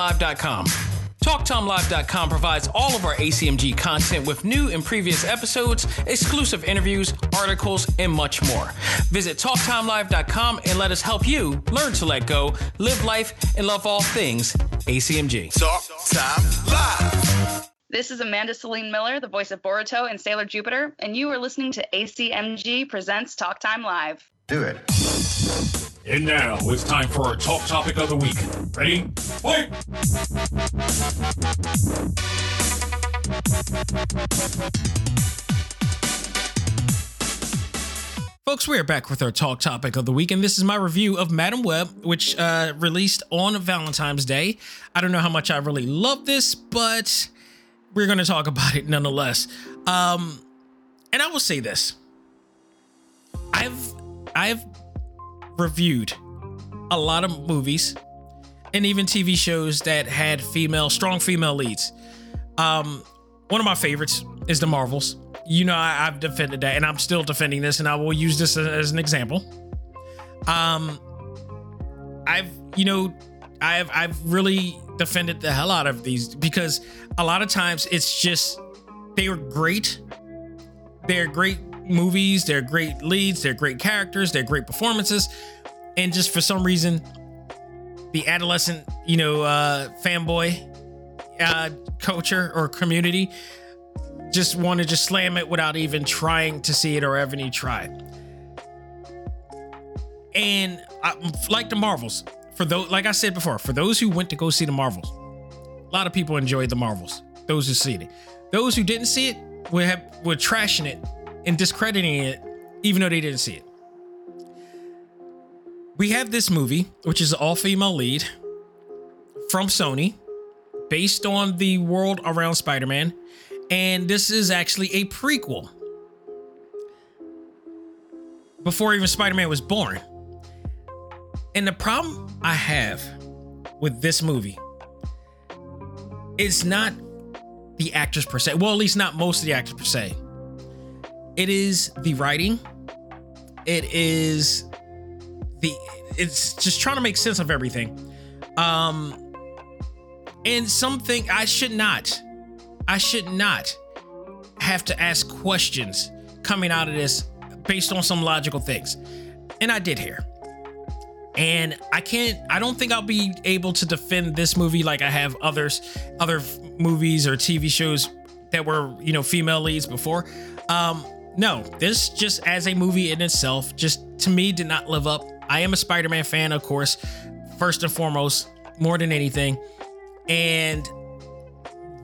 TalkTimeLive.com. TalkTimeLive.com provides all of our ACMG content with new and previous episodes, exclusive interviews, articles, and much more. Visit TalkTimeLive.com and let us help you learn to let go, live life, and love all things ACMG. Talk Time Live. This is Amanda Celine Miller, the voice of Boruto and Sailor Jupiter, and you are listening to ACMG Presents Talk Time Live. Do it. And now it's time for our talk topic of the week. Ready? Fight! Folks, we are back with our talk topic of the week, and this is my review of Madame Web, which uh, released on Valentine's Day. I don't know how much I really love this, but we're going to talk about it nonetheless. Um, and I will say this: I've I've reviewed a lot of movies and even TV shows that had female, strong female leads. Um, one of my favorites is the Marvels you know I, have defended that, and I'm still defending this, and I will use this as, as an example. Um, I've you know I've I've really defended the hell out of these because a lot of times it's just they are great. They're great movies. They're great leads. They're great characters. They're great performances, and just for some reason, the adolescent you know uh, fanboy uh, culture or community just want to just slam it without even trying to see it or ever any try. And I, like the Marvels, for those, like I said before, for those who went to go see the Marvels, a lot of people enjoyed the Marvels. Those who see it, those who didn't see it were have, were trashing it and discrediting it, even though they didn't see it. We have this movie, which is an all-female lead from Sony, based on the world around Spider-Man and this is actually a prequel. Before even Spider Man was born. And the problem I have with this movie is not the actors per se. Well, at least not most of the actors per se. It is the writing. It is the it's just trying to make sense of everything. Um and something I should not I should not have to ask questions coming out of this based on some logical things. And I did here. And I can't I don't think I'll be able to defend this movie like I have others other movies or TV shows that were, you know, female leads before. Um no, this just as a movie in itself just to me did not live up. I am a Spider-Man fan, of course, first and foremost, more than anything. And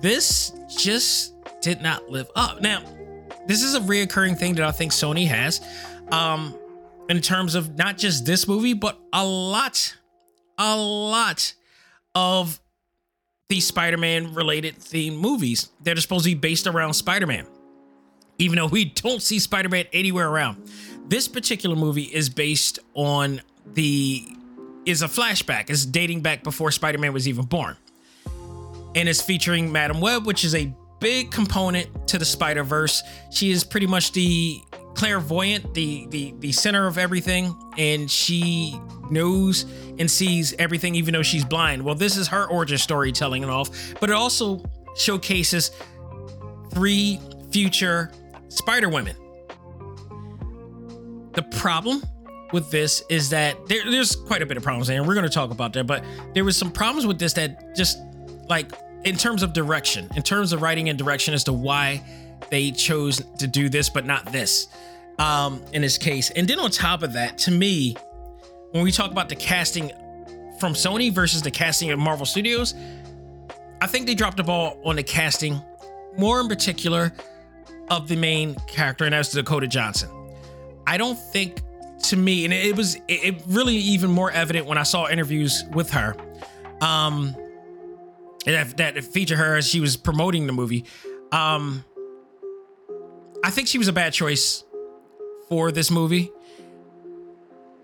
this just did not live up. Now, this is a reoccurring thing that I think Sony has, um, in terms of not just this movie, but a lot, a lot of these Spider-Man related themed movies that are supposed to be based around Spider-Man. Even though we don't see Spider-Man anywhere around. This particular movie is based on the is a flashback. It's dating back before Spider-Man was even born and it's featuring Madame Web, which is a big component to the Spider Verse. She is pretty much the clairvoyant, the the the center of everything, and she knows and sees everything, even though she's blind. Well, this is her origin story telling it off, but it also showcases three future Spider Women. The problem with this is that there, there's quite a bit of problems, and we're going to talk about that. But there was some problems with this that just like in terms of direction, in terms of writing and direction as to why they chose to do this, but not this um, in this case. And then on top of that, to me, when we talk about the casting from Sony versus the casting of Marvel Studios, I think they dropped the ball on the casting, more in particular of the main character, and that's Dakota Johnson. I don't think, to me, and it was it really even more evident when I saw interviews with her. Um, that, that feature her as she was promoting the movie. Um, I think she was a bad choice for this movie.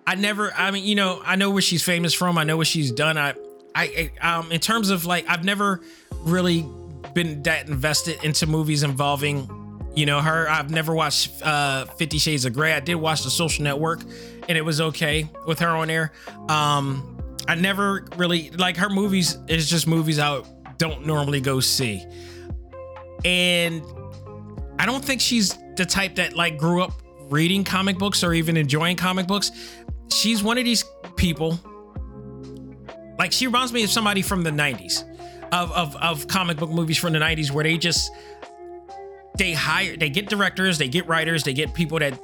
I never, I mean, you know, I know where she's famous from. I know what she's done. I, I, um, in terms of like, I've never really been that invested into movies involving, you know, her. I've never watched uh, Fifty Shades of Grey. I did watch The Social Network, and it was okay with her on there. Um, I never really like her movies is just movies I don't normally go see. And I don't think she's the type that like grew up reading comic books or even enjoying comic books. She's one of these people like she reminds me of somebody from the 90s of, of, of comic book movies from the 90s where they just they hire they get directors, they get writers, they get people that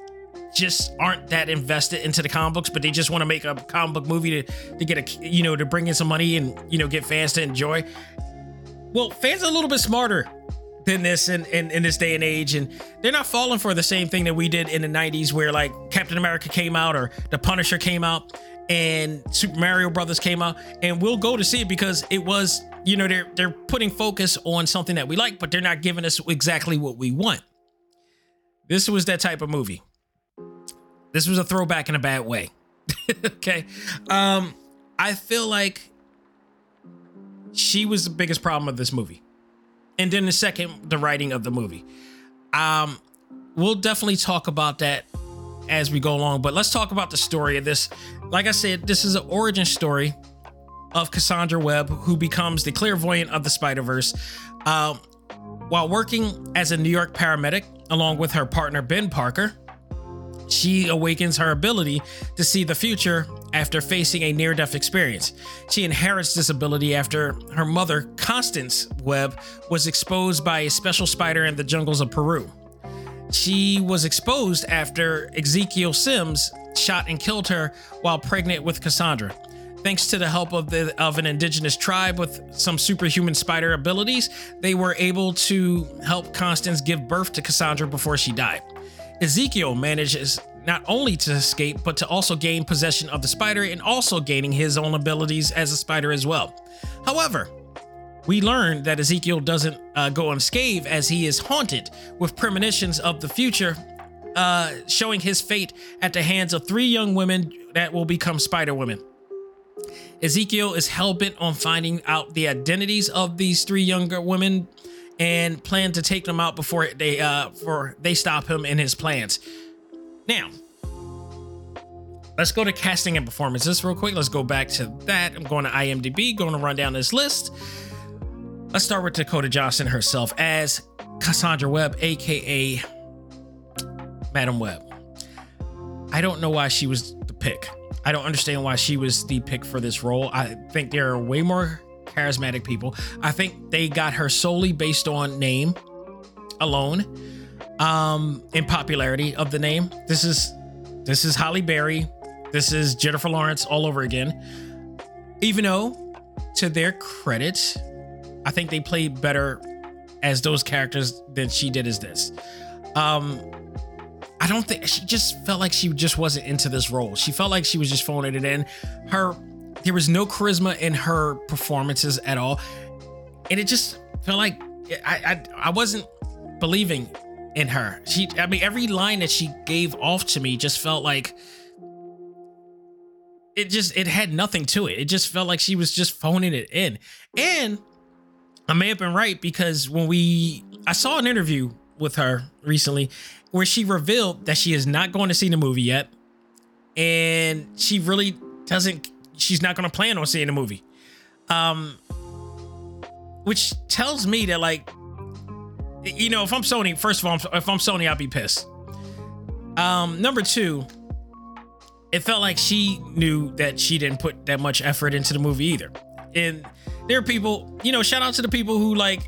just aren't that invested into the comic books, but they just want to make a comic book movie to, to get a you know to bring in some money and you know get fans to enjoy. Well, fans are a little bit smarter than this in, in, in this day and age. And they're not falling for the same thing that we did in the 90s where like Captain America came out or The Punisher came out and Super Mario Brothers came out. And we'll go to see it because it was, you know, they're they're putting focus on something that we like, but they're not giving us exactly what we want. This was that type of movie. This was a throwback in a bad way. okay. Um, I feel like she was the biggest problem of this movie. And then the second, the writing of the movie. Um, we'll definitely talk about that as we go along, but let's talk about the story of this. Like I said, this is an origin story of Cassandra Webb, who becomes the clairvoyant of the Spider Verse. Um, while working as a New York paramedic, along with her partner Ben Parker, she awakens her ability to see the future after facing a near death experience. She inherits this ability after her mother, Constance Webb, was exposed by a special spider in the jungles of Peru. She was exposed after Ezekiel Sims shot and killed her while pregnant with Cassandra. Thanks to the help of the of an indigenous tribe with some superhuman spider abilities, they were able to help Constance give birth to Cassandra before she died. Ezekiel manages not only to escape, but to also gain possession of the spider and also gaining his own abilities as a spider as well. However, we learn that Ezekiel doesn't uh, go unscathed as he is haunted with premonitions of the future, uh, showing his fate at the hands of three young women that will become spider women. Ezekiel is hell bent on finding out the identities of these three younger women and plan to take them out before they uh for they stop him in his plans. Now, let's go to casting and performances real quick. Let's go back to that. I'm going to IMDb, going to run down this list. Let's start with Dakota Johnson herself as Cassandra Webb, aka Madame Web. I don't know why she was the pick. I don't understand why she was the pick for this role. I think there are way more charismatic people. I think they got her solely based on name alone, um, in popularity of the name. This is this is Halle Berry. This is Jennifer Lawrence all over again. Even though, to their credit, I think they played better as those characters than she did as this. Um, I don't think she just felt like she just wasn't into this role. She felt like she was just phoning it in. Her there was no charisma in her performances at all, and it just felt like I I, I wasn't believing in her. She I mean every line that she gave off to me just felt like it just it had nothing to it. It just felt like she was just phoning it in. And I may have been right because when we I saw an interview with her recently where she revealed that she is not going to see the movie yet and she really doesn't she's not going to plan on seeing the movie. Um which tells me that like you know if i'm sony first of all if i'm sony i'll be pissed. Um number two it felt like she knew that she didn't put that much effort into the movie either. And there are people you know shout out to the people who like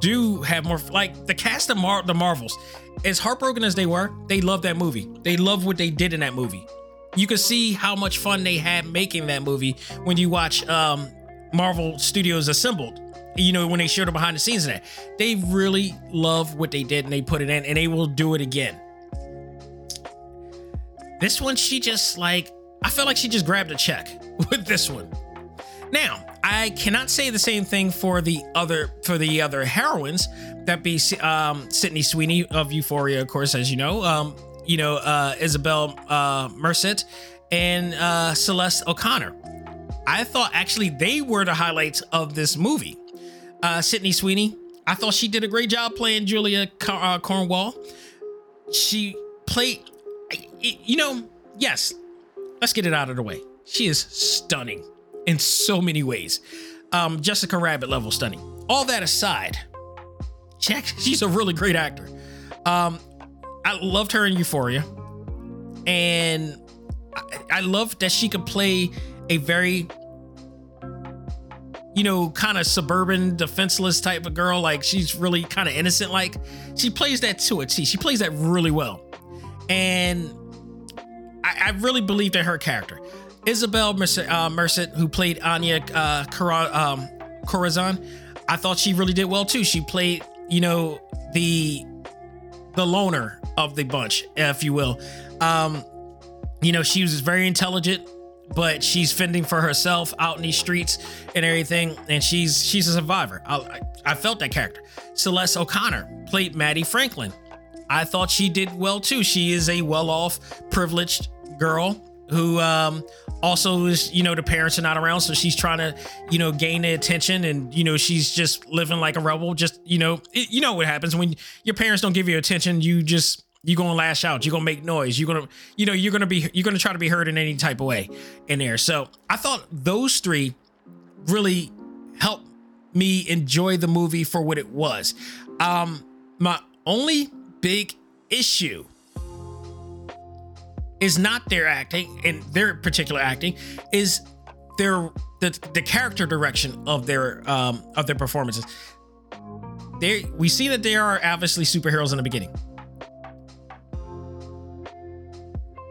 do have more like the cast of Mar- the Marvels. As heartbroken as they were, they love that movie. They love what they did in that movie. You can see how much fun they had making that movie when you watch um, Marvel Studios Assembled. You know, when they showed the behind the scenes of that. They really love what they did and they put it in and they will do it again. This one, she just like, I felt like she just grabbed a check with this one. Now, I cannot say the same thing for the other for the other heroines. That be um, Sydney Sweeney of Euphoria, of course, as you know. Um, you know uh, Isabel uh, Merced and uh, Celeste O'Connor. I thought actually they were the highlights of this movie. Uh, Sydney Sweeney, I thought she did a great job playing Julia uh, Cornwall. She played, you know, yes. Let's get it out of the way. She is stunning in so many ways. Um, Jessica Rabbit level stunning. All that aside, check, she's a really great actor. Um, I loved her in Euphoria, and I, I love that she could play a very, you know, kind of suburban, defenseless type of girl. Like she's really kind of innocent. Like she plays that to a T. She plays that really well, and I, I really believed in her character. Isabel uh, Merced who played Anya uh, Cora, um, Corazon, I thought she really did well too. She played you know, the the loner of the bunch, if you will. Um, you know, she was very intelligent, but she's fending for herself out in these streets and everything, and she's she's a survivor. I, I, I felt that character. Celeste O'Connor played Maddie Franklin. I thought she did well too. She is a well-off, privileged girl who um, also is, you know, the parents are not around, so she's trying to, you know, gain the attention, and you know, she's just living like a rebel. Just you know, it, you know what happens when your parents don't give you attention. You just you're gonna lash out. You're gonna make noise. You're gonna, you know, you're gonna be, you're gonna try to be heard in any type of way in there. So I thought those three really helped me enjoy the movie for what it was. Um, my only big issue is not their acting and their particular acting is their the, the character direction of their um of their performances. They we see that they are obviously superheroes in the beginning.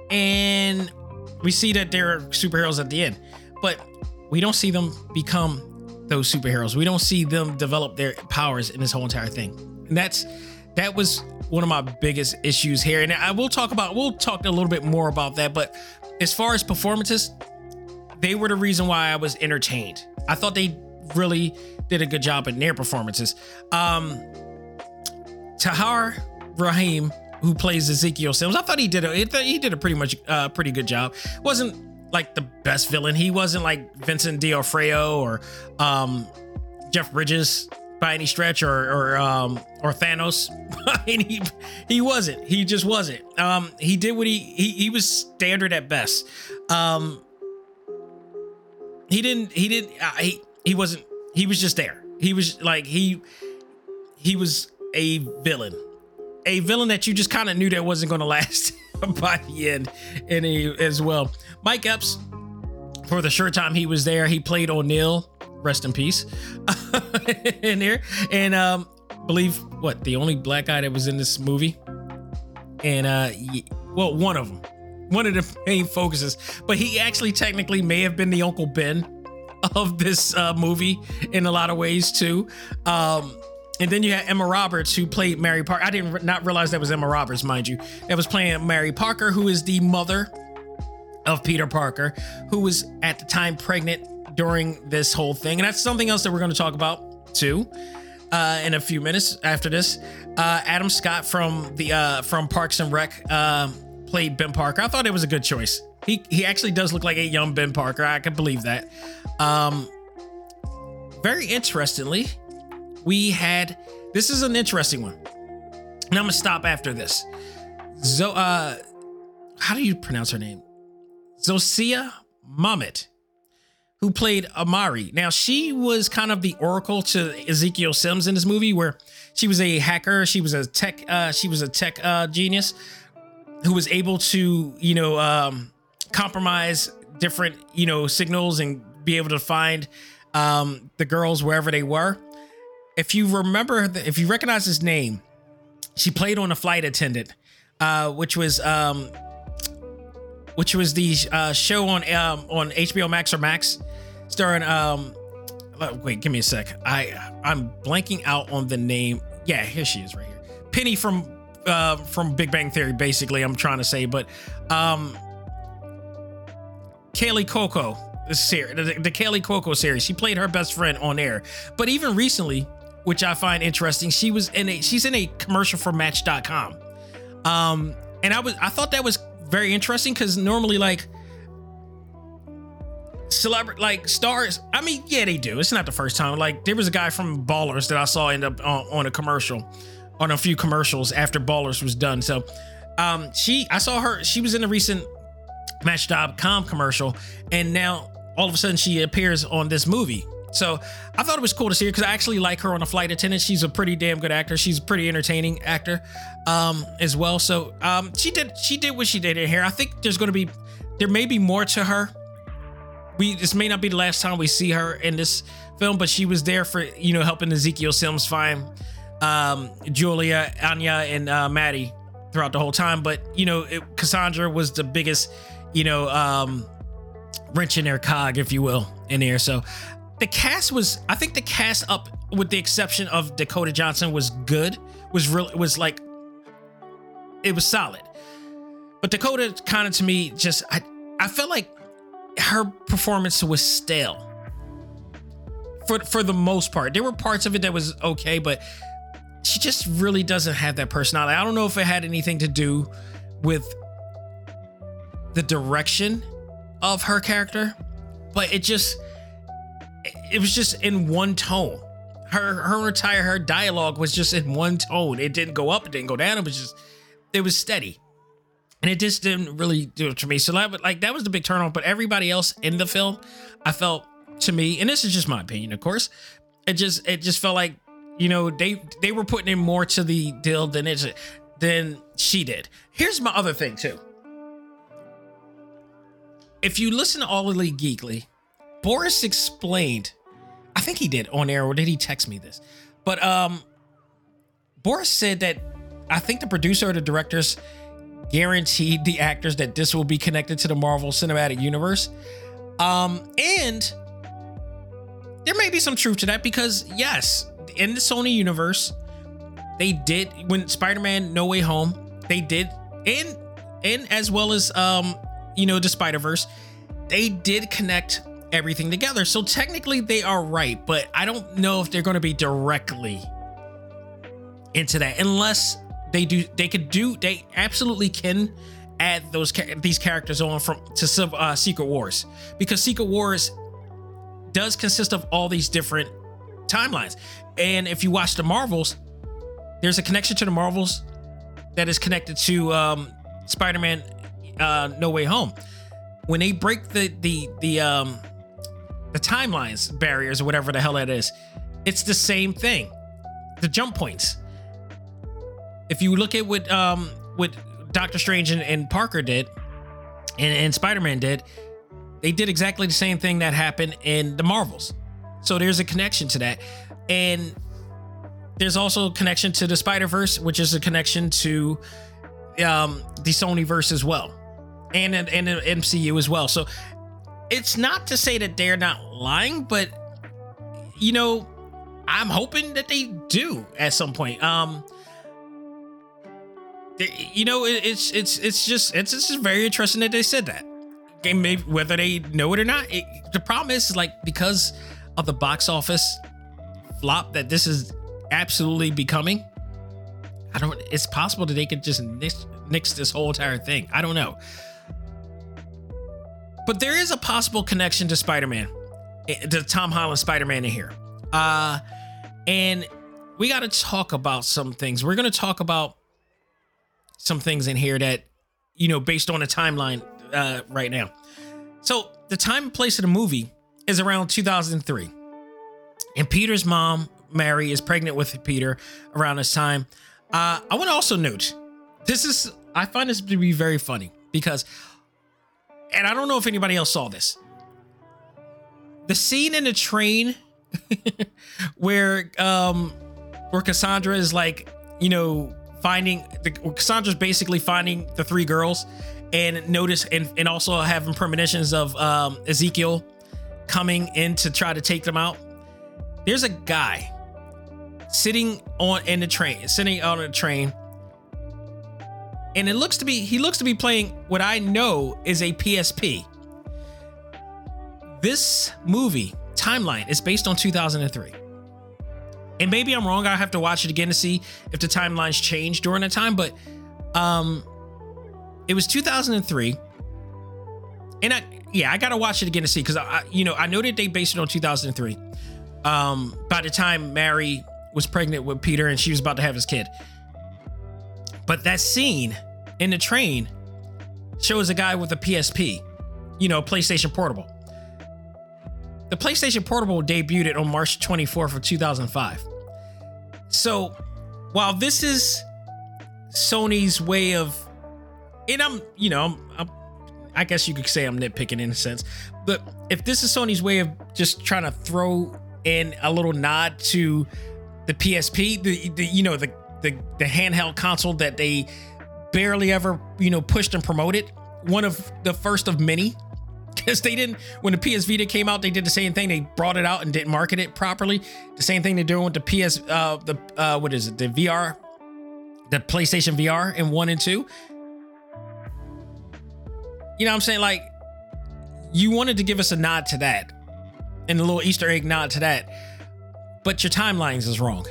And we see that they're superheroes at the end. But we don't see them become those superheroes. We don't see them develop their powers in this whole entire thing. And that's that was one of my biggest issues here. And I will talk about we'll talk a little bit more about that, but as far as performances, they were the reason why I was entertained. I thought they really did a good job in their performances. Um Tahar Rahim, who plays Ezekiel Sims, I thought he did a he did a pretty much uh, pretty good job. wasn't like the best villain. He wasn't like Vincent D'Onofrio or um, Jeff Bridges by any stretch, or or um, or Thanos. he he wasn't. He just wasn't. Um, he did what he he he was standard at best. Um, he didn't he didn't uh, he he wasn't he was just there. He was like he he was a villain, a villain that you just kind of knew that wasn't going to last by the end, and as well. Mike Epps, for the short time he was there, he played O'Neill. Rest in peace. in there, and um, believe what the only black guy that was in this movie, and uh, well, one of them, one of the main focuses, but he actually technically may have been the Uncle Ben of this uh, movie in a lot of ways too. Um, and then you had Emma Roberts who played Mary Parker. I didn't not realize that was Emma Roberts, mind you. That was playing Mary Parker, who is the mother of Peter Parker, who was at the time pregnant during this whole thing. And that's something else that we're going to talk about too. Uh, in a few minutes after this, uh, Adam Scott from the uh, from Parks and Rec uh, played Ben Parker. I thought it was a good choice. He he actually does look like a young Ben Parker. I can believe that. Um, very interestingly, we had this is an interesting one. And I'm gonna stop after this. Zo uh how do you pronounce her name? Zosia Mamet, who played Amari. Now she was kind of the oracle to Ezekiel Sims in this movie, where she was a hacker, she was a tech, uh, she was a tech uh, genius who was able to, you know, um, compromise different, you know, signals and be able to find um, the girls wherever they were if you remember, if you recognize his name, she played on a flight attendant, uh, which was um, which was the uh, show on um, on HBO Max or Max, starring um, wait, give me a sec. I I'm blanking out on the name. Yeah, here she is right here. Penny from uh, from Big Bang Theory, basically. I'm trying to say, but um, Kaley Cuoco series, the, the Kaley Cuoco series. She played her best friend on air, but even recently which I find interesting. She was in a she's in a commercial for Match.com, um, and I was I thought that was very interesting because normally like celebrity like stars. I mean, yeah, they do. It's not the first time. Like there was a guy from Ballers that I saw end up on, on a commercial, on a few commercials after Ballers was done. So, um, she I saw her. She was in a recent Match.com commercial, and now all of a sudden she appears on this movie so I thought it was cool to see her because I actually like her on a flight attendant. She's a pretty damn good actor. She's a pretty entertaining actor um, as well. So um, she did she did what she did in here. I think there's going to be there may be more to her. We this may not be the last time we see her in this film, but she was there for you know helping Ezekiel Sims find um, Julia, Anya, and uh, Maddie throughout the whole time. But you know it, Cassandra was the biggest you know um, wrench in their cog, if you will, in here. So the cast was I think the cast up with the exception of Dakota Johnson was good. Was really was like it was solid. But Dakota kind of to me just I I felt like her performance was stale. For for the most part. There were parts of it that was okay, but she just really doesn't have that personality. I don't know if it had anything to do with the direction of her character, but it just it was just in one tone. Her her entire her dialogue was just in one tone. It didn't go up, it didn't go down. It was just it was steady. And it just didn't really do it to me. So that like that was the big turn off. But everybody else in the film, I felt to me, and this is just my opinion, of course, it just it just felt like, you know, they they were putting in more to the deal than it than she did. Here's my other thing too. If you listen to All Elite Geekly, Boris explained, I think he did on air, or did he text me this? But um Boris said that I think the producer or the directors guaranteed the actors that this will be connected to the Marvel Cinematic Universe. Um, and there may be some truth to that because yes, in the Sony universe, they did when Spider-Man No Way Home, they did and and as well as um, you know, the Spider-Verse, they did connect everything together. So technically they are right, but I don't know if they're going to be directly into that unless they do they could do they absolutely can add those these characters on from to uh, Secret Wars because Secret Wars does consist of all these different timelines. And if you watch the Marvels, there's a connection to the Marvels that is connected to um, Spider-Man uh, No Way Home. When they break the the the um the timelines barriers or whatever the hell that is, it's the same thing. The jump points if you look at what um what Doctor Strange and, and Parker did and, and Spider-Man did, they did exactly the same thing that happened in the Marvels. So there's a connection to that. And there's also a connection to the Spider-Verse, which is a connection to um the Sony verse as well. And and the MCU as well. So it's not to say that they're not lying, but you know, I'm hoping that they do at some point. Um you know, it's it's it's just it's just very interesting that they said that. And maybe whether they know it or not, it, the problem is like because of the box office flop that this is absolutely becoming. I don't. It's possible that they could just nix, nix this whole entire thing. I don't know. But there is a possible connection to Spider-Man, eh, to Tom Holland Spider-Man in here. Uh, and we got to talk about some things. We're going to talk about some things in here that, you know, based on a timeline uh, right now. So the time and place of the movie is around 2003. And Peter's mom, Mary, is pregnant with Peter around this time. Uh, I want to also note this is, I find this to be very funny because, and I don't know if anybody else saw this. The scene in the train where, um, where Cassandra is like, you know, finding the Cassandra's basically finding the three girls and notice and, and also having premonitions of um, Ezekiel coming in to try to take them out. There's a guy sitting on in the train, sitting on a train, and it looks to be he looks to be playing what I know is a PSP. This movie timeline is based on 2003. And maybe I'm wrong. I have to watch it again to see if the timelines changed during that time. But um, it was 2003, and I yeah I gotta watch it again to see because I you know I know that they based it on 2003. Um, by the time Mary was pregnant with Peter and she was about to have his kid. But that scene in the train shows a guy with a PSP, you know, PlayStation Portable. The PlayStation Portable debuted on March 24th of 2005. So, while this is Sony's way of, and I'm, you know, I'm, I'm, i guess you could say I'm nitpicking in a sense, but if this is Sony's way of just trying to throw in a little nod to the PSP, the, the you know, the, the the handheld console that they barely ever, you know, pushed and promoted, one of the first of many because they didn't when the PS Vita came out, they did the same thing. They brought it out and didn't market it properly. The same thing they're doing with the PS uh the uh what is it, the VR, the PlayStation VR in one and two. You know what I'm saying? Like you wanted to give us a nod to that and a little Easter egg nod to that, but your timelines is wrong.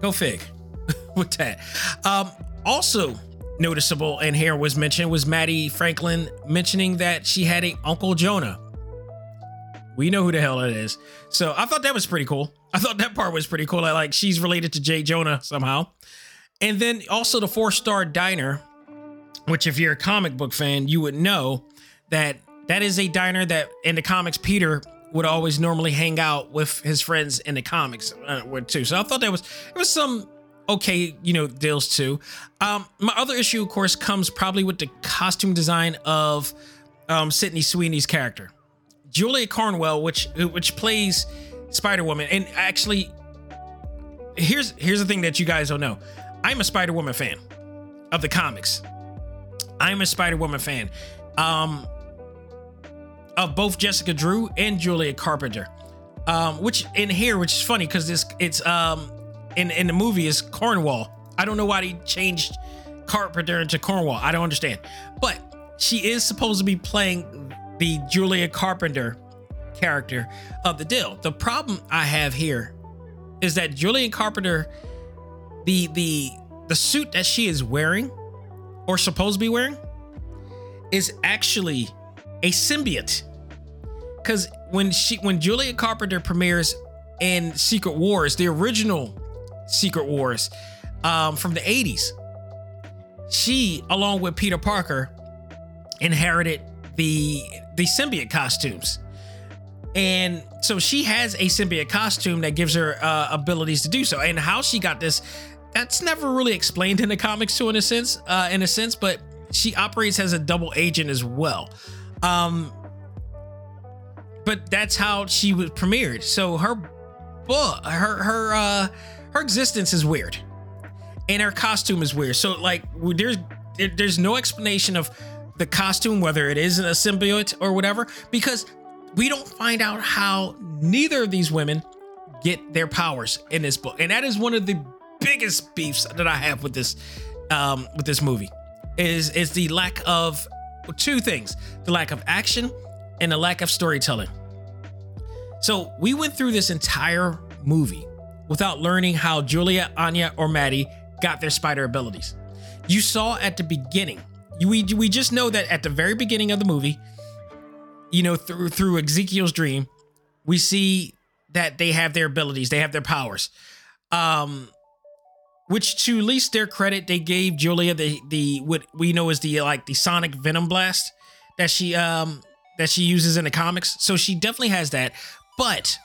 Go fig with that. Um, also noticeable and here was mentioned was Mattie Franklin mentioning that she had a Uncle Jonah. We know who the hell it is. So I thought that was pretty cool. I thought that part was pretty cool. I like she's related to J. Jonah somehow. And then also the four star diner, which if you're a comic book fan, you would know that that is a diner that in the comics Peter would always normally hang out with his friends in the comics uh, too. So I thought that was it was some okay, you know, deals too. Um, my other issue, of course, comes probably with the costume design of um, Sydney Sweeney's character, Julia Cornwall, which which plays Spider Woman. And actually, here's here's the thing that you guys don't know: I'm a Spider Woman fan of the comics. I'm a Spider Woman fan. Um, of both Jessica Drew and Julia Carpenter. Um, which in here, which is funny because it's it's um in in the movie is Cornwall. I don't know why they changed Carpenter into Cornwall. I don't understand. But she is supposed to be playing the Julia Carpenter character of the deal. The problem I have here is that Julia Carpenter, the the the suit that she is wearing, or supposed to be wearing, is actually a symbiote because when she when Julia Carpenter premieres in Secret Wars, the original Secret Wars um, from the 80s, she, along with Peter Parker, inherited the the symbiote costumes. And so she has a symbiote costume that gives her uh, abilities to do so. And how she got this, that's never really explained in the comics, to in a sense, uh, in a sense. But she operates as a double agent as well. Um, but that's how she was premiered. So her book, her her uh her existence is weird, and her costume is weird. So like there's there's no explanation of the costume, whether it is a symbiote or whatever, because we don't find out how neither of these women get their powers in this book, and that is one of the biggest beefs that I have with this um with this movie is is the lack of two things the lack of action and the lack of storytelling so we went through this entire movie without learning how Julia, Anya, or Mattie got their spider abilities. You saw at the beginning. We we just know that at the very beginning of the movie, you know, through through Ezekiel's dream, we see that they have their abilities, they have their powers. Um which to least their credit, they gave Julia the the what we know is the like the sonic venom blast that she um that she uses in the comics. So she definitely has that. But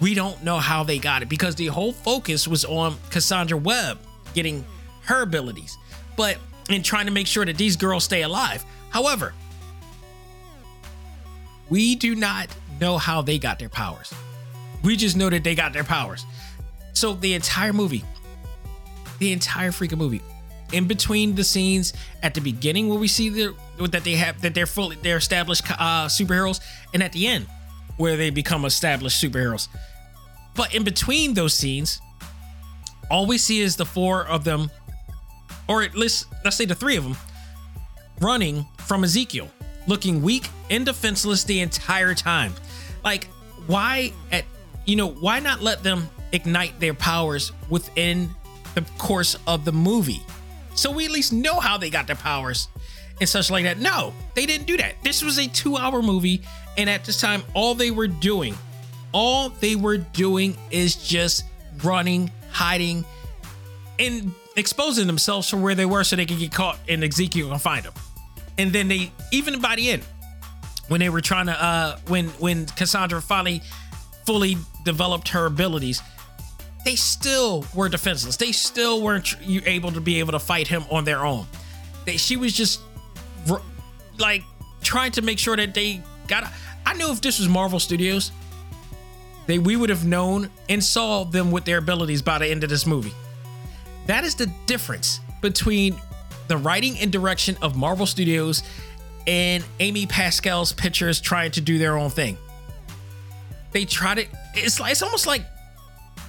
we don't know how they got it because the whole focus was on Cassandra Webb getting her abilities, but in trying to make sure that these girls stay alive. However, we do not know how they got their powers. We just know that they got their powers. So the entire movie, the entire freaking movie, in between the scenes at the beginning where we see the, that they have that they're fully they're established uh, superheroes, and at the end where they become established superheroes. But in between those scenes, all we see is the four of them, or at least let's say the three of them, running from Ezekiel, looking weak and defenseless the entire time. Like, why at you know, why not let them ignite their powers within the course of the movie? So we at least know how they got their powers and such like that. No, they didn't do that. This was a two hour movie and at this time, all they were doing, all they were doing is just running, hiding, and exposing themselves from where they were so they could get caught and Ezekiel can find them. And then they, even by the end, when they were trying to, uh, when when Cassandra finally fully developed her abilities, they still were defenseless. They still weren't able to be able to fight him on their own. They, she was just like trying to make sure that they got. I knew if this was Marvel Studios, they we would have known and saw them with their abilities by the end of this movie. That is the difference between the writing and direction of Marvel Studios and Amy Pascal's pictures trying to do their own thing. They try to. It's like it's almost like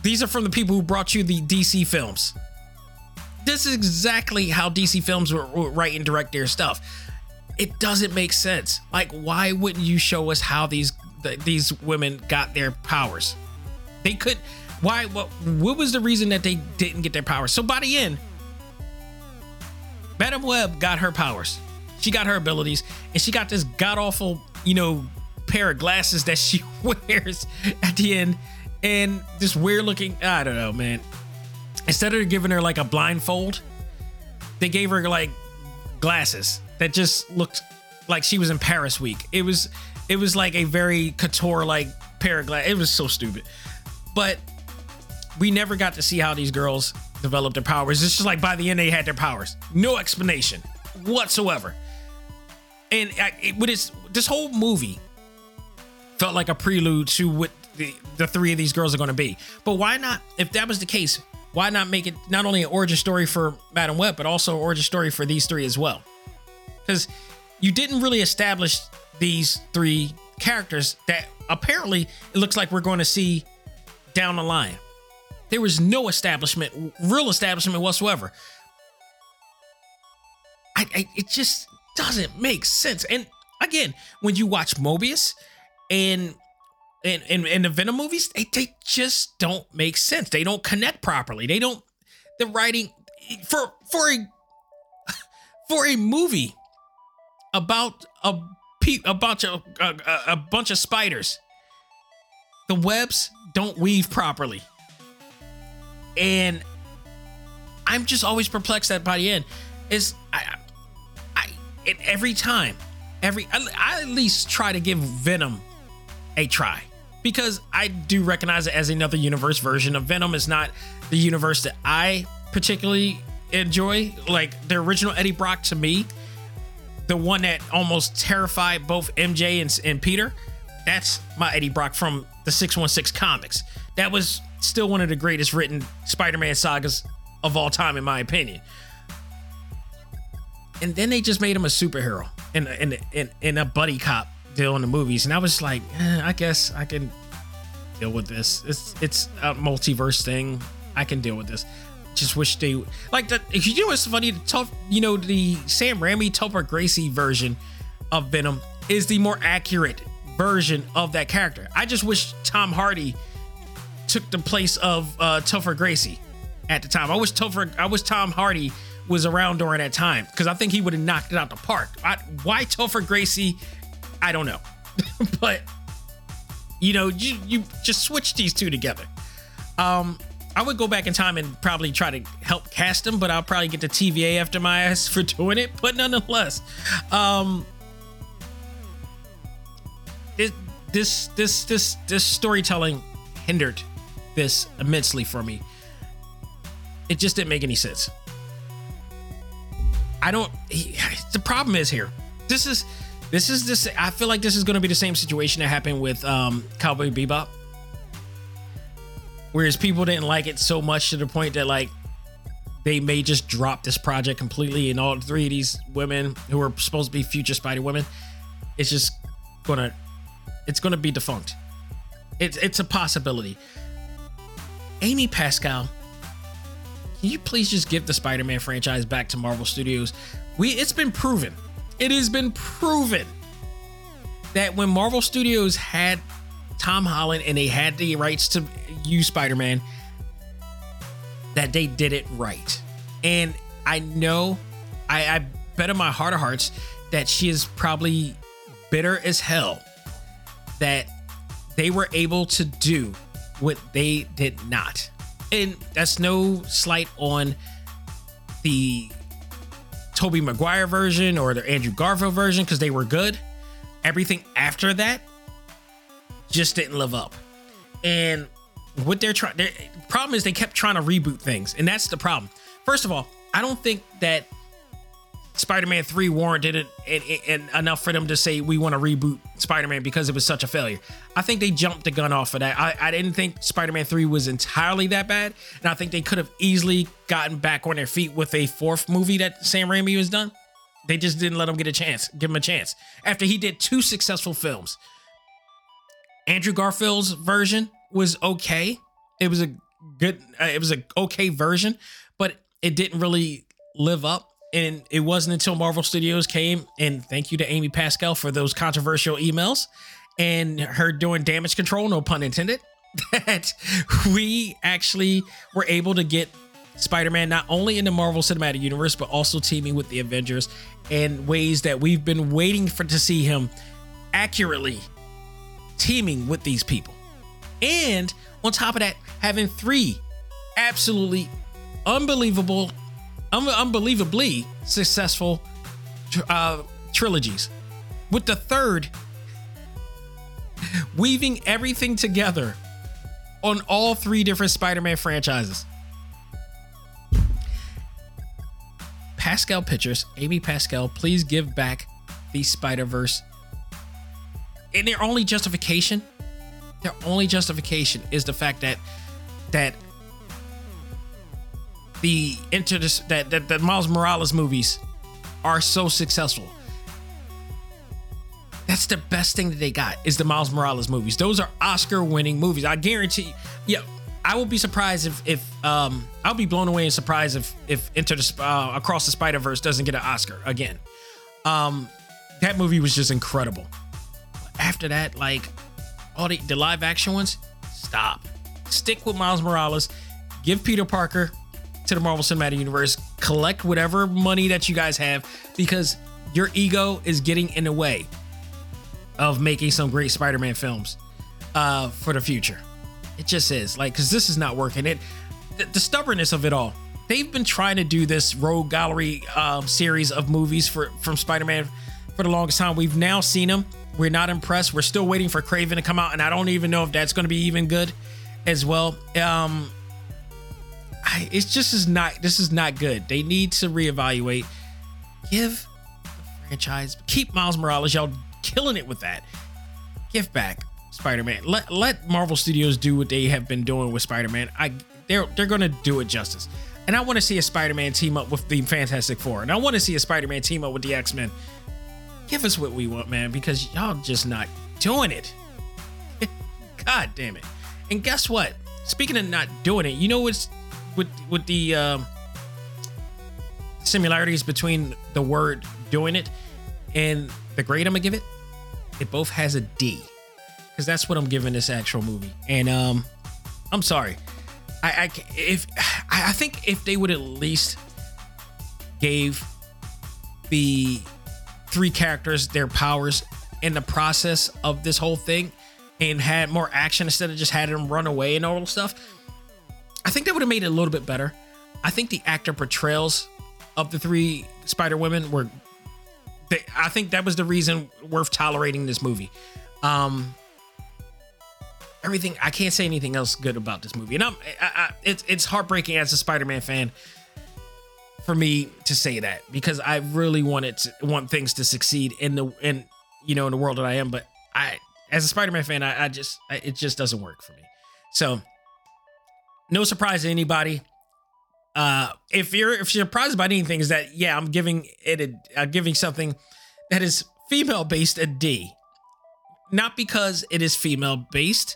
these are from the people who brought you the DC films. This is exactly how DC films would write and direct their stuff. It doesn't make sense. Like, why wouldn't you show us how these th- these women got their powers? They could. Why? What? What was the reason that they didn't get their powers? So by the end, Madame Web got her powers. She got her abilities, and she got this god awful, you know, pair of glasses that she wears at the end, and this weird looking. I don't know, man. Instead of giving her like a blindfold, they gave her like glasses that just looked like she was in Paris week. It was, it was like a very couture like glasses. It was so stupid, but we never got to see how these girls developed their powers. It's just like by the end they had their powers, no explanation whatsoever. And I, it, this whole movie felt like a prelude to what the, the three of these girls are going to be. But why not? If that was the case, why not make it not only an origin story for Madame Web, but also an origin story for these three as well? Because you didn't really establish these three characters that apparently it looks like we're going to see down the line. There was no establishment, real establishment whatsoever. I, I it just doesn't make sense. And again, when you watch Morbius and and and, and the Venom movies, they, they just don't make sense. They don't connect properly. They don't the writing for for a for a movie about a pe- a bunch of a, a bunch of spiders. The webs don't weave properly. And I'm just always perplexed that by the end is I I it, every time every I, I at least try to give Venom a try because I do recognize it as another universe version of Venom is not the universe that I particularly enjoy like the original Eddie Brock to me the one that almost terrified both MJ and, and Peter that's my Eddie Brock from the 616 comics that was still one of the greatest written Spider-Man sagas of all time in my opinion and then they just made him a superhero and in in, in a buddy cop deal in the movies, and I was like, eh, I guess I can deal with this. It's it's a multiverse thing. I can deal with this. Just wish they like that. You know what's funny? The tough, you know, the Sam Raimi Topher Gracie version of Venom is the more accurate version of that character. I just wish Tom Hardy took the place of uh, Topher Gracie at the time. I wish Topher, I wish Tom Hardy was around during that time because I think he would have knocked it out the park. I, why Topher Gracie? I don't know, but you know, you you just switch these two together. Um, I would go back in time and probably try to help cast him, but I'll probably get the TVA after my ass for doing it. But nonetheless, um, it, this this this this storytelling hindered this immensely for me. It just didn't make any sense. I don't. He, the problem is here. This is this is this. I feel like this is going to be the same situation that happened with um, Cowboy Bebop. Whereas people didn't like it so much to the point that like they may just drop this project completely, and all three of these women who are supposed to be future Spider Women, it's just gonna it's gonna be defunct. It's it's a possibility. Amy Pascal can you please just give the Spider-Man franchise back to Marvel Studios? We it's been proven. It has been proven that when Marvel Studios had Tom Holland and they had the rights to use Spider-Man that they did it right. And I know I, I bet in my heart of hearts that she is probably bitter as hell that they were able to do what they did not and that's no slight on the Tobey Maguire version or the Andrew Garfield version because they were good. Everything after that just didn't live up. And what they're trying, the problem is they kept trying to reboot things, and that's the problem. First of all, I don't think that Spider-Man 3 warranted it and, and enough for them to say we want to reboot Spider-Man because it was such a failure. I think they jumped the gun off of that. I, I didn't think Spider-Man 3 was entirely that bad, and I think they could have easily gotten back on their feet with a fourth movie that Sam Raimi was done. They just didn't let him get a chance, give him a chance. After he did two successful films. Andrew Garfield's version was okay. It was a good uh, it was a okay version, but it didn't really live up and it wasn't until Marvel Studios came and thank you to Amy Pascal for those controversial emails and her doing damage control, no pun intended, that we actually were able to get Spider-Man not only in the Marvel Cinematic Universe but also teaming with the Avengers in ways that we've been waiting for to see him accurately teaming with these people. And on top of that, having three absolutely unbelievable, un- unbelievably successful uh, trilogies, with the third weaving everything together on all three different Spider-Man franchises. Pascal Pictures, Amy Pascal, please give back the Spider Verse. And their only justification, their only justification is the fact that that the inter that that, Miles Morales movies are so successful. That's the best thing that they got is the Miles Morales movies. Those are Oscar-winning movies. I guarantee. Yeah, I will be surprised if if um I'll be blown away and surprised if if Into the uh, Across the Spider Verse doesn't get an Oscar again. Um, that movie was just incredible. After that, like all the, the live action ones, stop. Stick with Miles Morales. Give Peter Parker to the Marvel Cinematic Universe. Collect whatever money that you guys have because your ego is getting in the way of making some great Spider-Man films uh, for the future. It just is like because this is not working. It the, the, stubbornness of it all. They've been trying to do this Rogue Gallery um, series of movies for from Spider-Man for the longest time. We've now seen them. We're not impressed. We're still waiting for Kraven to come out, and I don't even know if that's going to be even good as well. Um, I, it's just is not. This is not good. They need to reevaluate. Give the franchise. Keep Miles Morales. Y'all killing it with that. Give back Spider-Man. Let let Marvel Studios do what they have been doing with Spider-Man. I they're they're gonna do it justice. And I want to see a Spider-Man team up with the Fantastic Four. And I want to see a Spider-Man team up with the X-Men. Give us what we want, man, because y'all just not doing it. God damn it. And guess what? Speaking of not doing it, you know what's with with the um, similarities between the word doing it and the grade I'm gonna give it? It both has a D because that's what I'm giving this actual movie. And um, I'm sorry, I, I if I think if they would at least gave the three characters their powers in the process of this whole thing and had more action instead of just had them run away and all stuff, I think that would have made it a little bit better. I think the actor portrayals of the three Spider Women were. They, I think that was the reason worth tolerating this movie. Um, everything I can't say anything else good about this movie, and I'm I, I, it's it's heartbreaking as a Spider-Man fan for me to say that because I really wanted to want things to succeed in the in you know in the world that I am, but I as a Spider-Man fan, I, I just I, it just doesn't work for me. So no surprise to anybody. Uh, if you're if you're surprised by anything, is that yeah, I'm giving it a I'm giving something that is female based a D not because it is female based,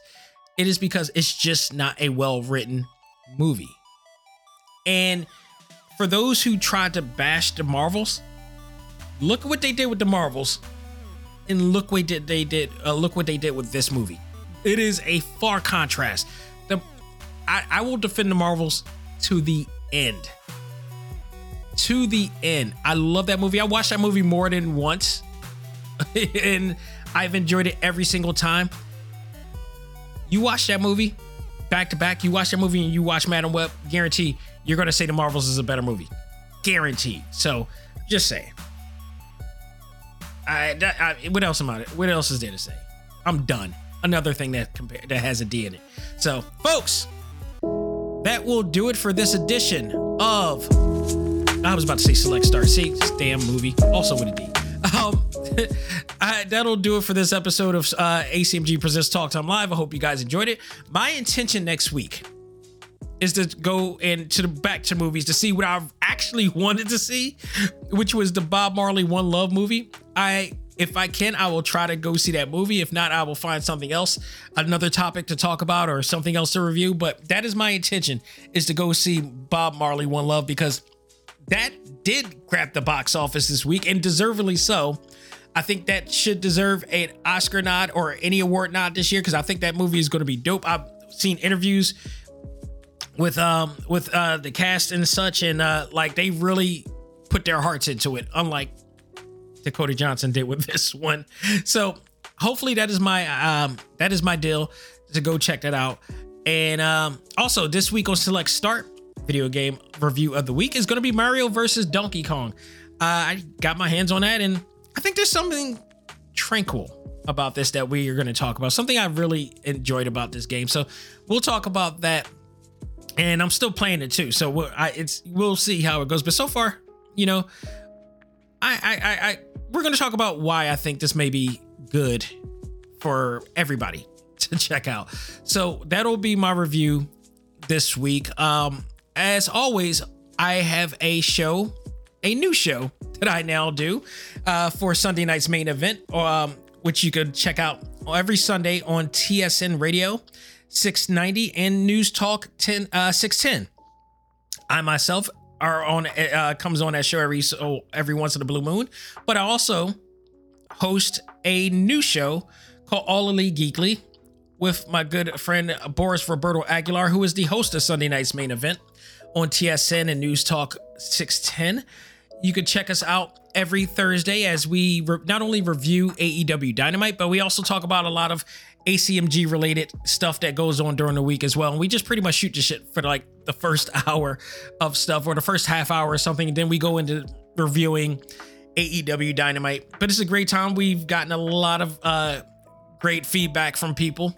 it is because it's just not a well written movie. And for those who tried to bash the Marvels, look at what they did with the Marvels, and look what they did. Uh, look what they did with this movie. It is a far contrast. The I, I will defend the Marvels to the end. To the end. I love that movie. I watched that movie more than once. and I've enjoyed it every single time. You watch that movie back to back, you watch that movie and you watch Madame Web, guarantee you're going to say The Marvels is a better movie. Guaranteed. So just say. I, I, what else am I? What else is there to say? I'm done. Another thing that compare, that has a D in it. So, folks, that will do it for this edition of. I was about to say Select Star. See, damn movie, also with a D. Um, I, that'll do it for this episode of uh, ACMG Presents Talk Time Live. I hope you guys enjoyed it. My intention next week is to go into the back to movies to see what I've actually actually wanted to see, which was the Bob Marley One Love movie. I if I can, I will try to go see that movie. If not, I will find something else, another topic to talk about or something else to review. But that is my intention is to go see Bob Marley One Love because that did grab the box office this week and deservedly so. I think that should deserve an Oscar nod or any award nod this year because I think that movie is going to be dope. I've seen interviews with um with uh the cast and such, and uh like they really put their hearts into it, unlike Dakota Johnson did with this one. So hopefully that is my um that is my deal to go check that out. And um also this week on Select Start video game review of the week is going to be Mario versus Donkey Kong. Uh, I got my hands on that and I think there's something tranquil about this that we are going to talk about. Something I really enjoyed about this game. So we'll talk about that. And I'm still playing it too. So we'll, I, it's we'll see how it goes. But so far, you know, I I I, we're to talk about why I think this may be good for everybody to check out. So that'll be my review this week. Um, as always, I have a show, a new show that I now do uh, for Sunday night's main event, um, which you can check out every Sunday on TSN Radio 690 and News Talk 10 uh, 610. I myself are on uh, comes on that show every so every once in a blue moon, but I also host a new show called All Elite Geekly with my good friend Boris Roberto Aguilar, who is the host of Sunday night's main event on TSN and News Talk 610. You can check us out every Thursday as we re- not only review AEW Dynamite, but we also talk about a lot of ACMG related stuff that goes on during the week as well. And we just pretty much shoot the shit for like the first hour of stuff or the first half hour or something. And then we go into reviewing AEW Dynamite. But it's a great time. We've gotten a lot of uh, great feedback from people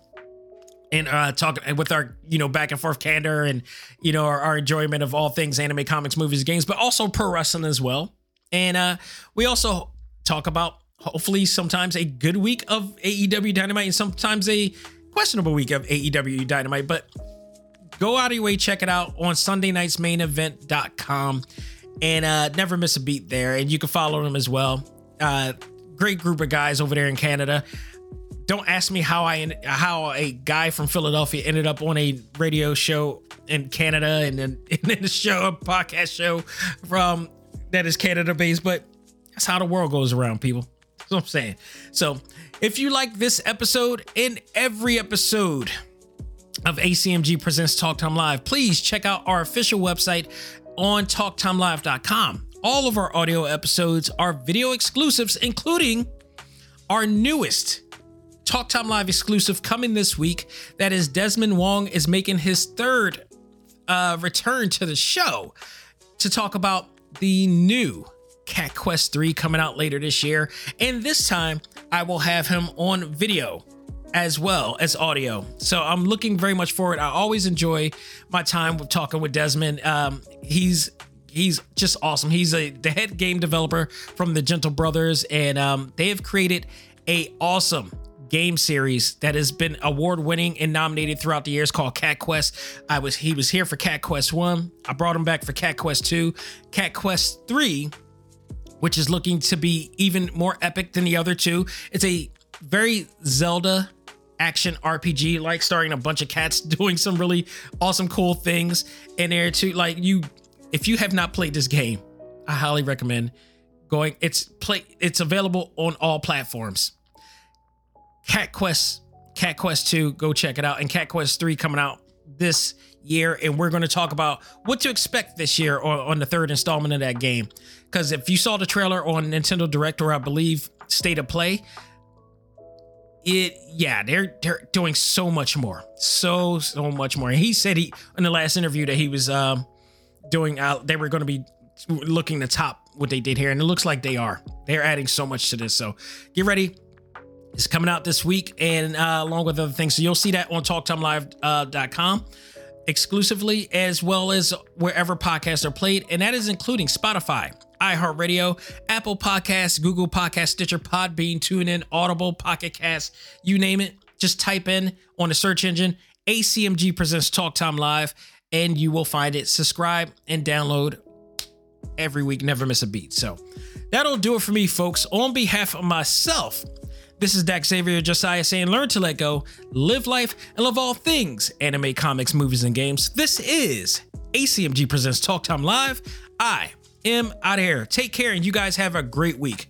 and uh talking with our you know back and forth candor and you know our, our, enjoyment of all things anime comics movies games but also pro wrestling as well and uh we also talk about hopefully sometimes a good week of aew dynamite and sometimes a questionable week of aew dynamite but go out of your way check it out on sunday and uh never miss a beat there. And you can follow them as well. Uh great group of guys over there in canada. Don't ask me how I how a guy from Philadelphia ended up on a radio show in Canada and then and then a show a podcast show from that is Canada based, but that's how the world goes around, people. That's what I'm saying. So if you like this episode and every episode of ACMG Presents Talk Time Live, please check out our official website on talktimelive.com. All of our audio episodes are video exclusives, including our newest Talk Time Live exclusive coming this week. That is Desmond Wong is making his third uh, return to the show to talk about the new Cat Quest 3 coming out later this year. And this time I will have him on video as well as audio. So I'm looking very much forward. I always enjoy my time with talking with Desmond. Um, he's he's just awesome. He's a the head game developer from the Gentle Brothers, and um, they have created a awesome game series that has been award winning and nominated throughout the years called Cat Quest. I was he was here for Cat Quest 1. I brought him back for Cat Quest 2. Cat Quest 3 which is looking to be even more epic than the other two. It's a very Zelda action RPG, like starring a bunch of cats doing some really awesome, cool things in there too. Like you, if you have not played this game, I highly recommend going. It's play. It's available on all platforms. Cat Quest, Cat Quest 2, go check it out. And Cat Quest 3 coming out this year. And we're going to talk about what to expect this year on, on the third installment of that game. Because if you saw the trailer on Nintendo Direct, or I believe State of Play, it yeah they're they're doing so much more. So so much more. And he said he in the last interview that he was um doing uh, they were going to be looking to top what they did here and it looks like they are. They're adding so much to this. So get ready. It's coming out this week and uh, along with other things. So you'll see that on talktimelive.com uh, exclusively, as well as wherever podcasts are played. And that is including Spotify, iHeartRadio, Apple Podcasts, Google Podcasts, Stitcher, Podbean, TuneIn, Audible, Pocket Cast, you name it. Just type in on the search engine ACMG presents Talk Time Live, and you will find it. Subscribe and download every week, never miss a beat. So that'll do it for me, folks. On behalf of myself, this is Dak Xavier Josiah saying, learn to let go, live life, and love all things anime, comics, movies, and games. This is ACMG Presents Talk Time Live. I am out of here. Take care, and you guys have a great week.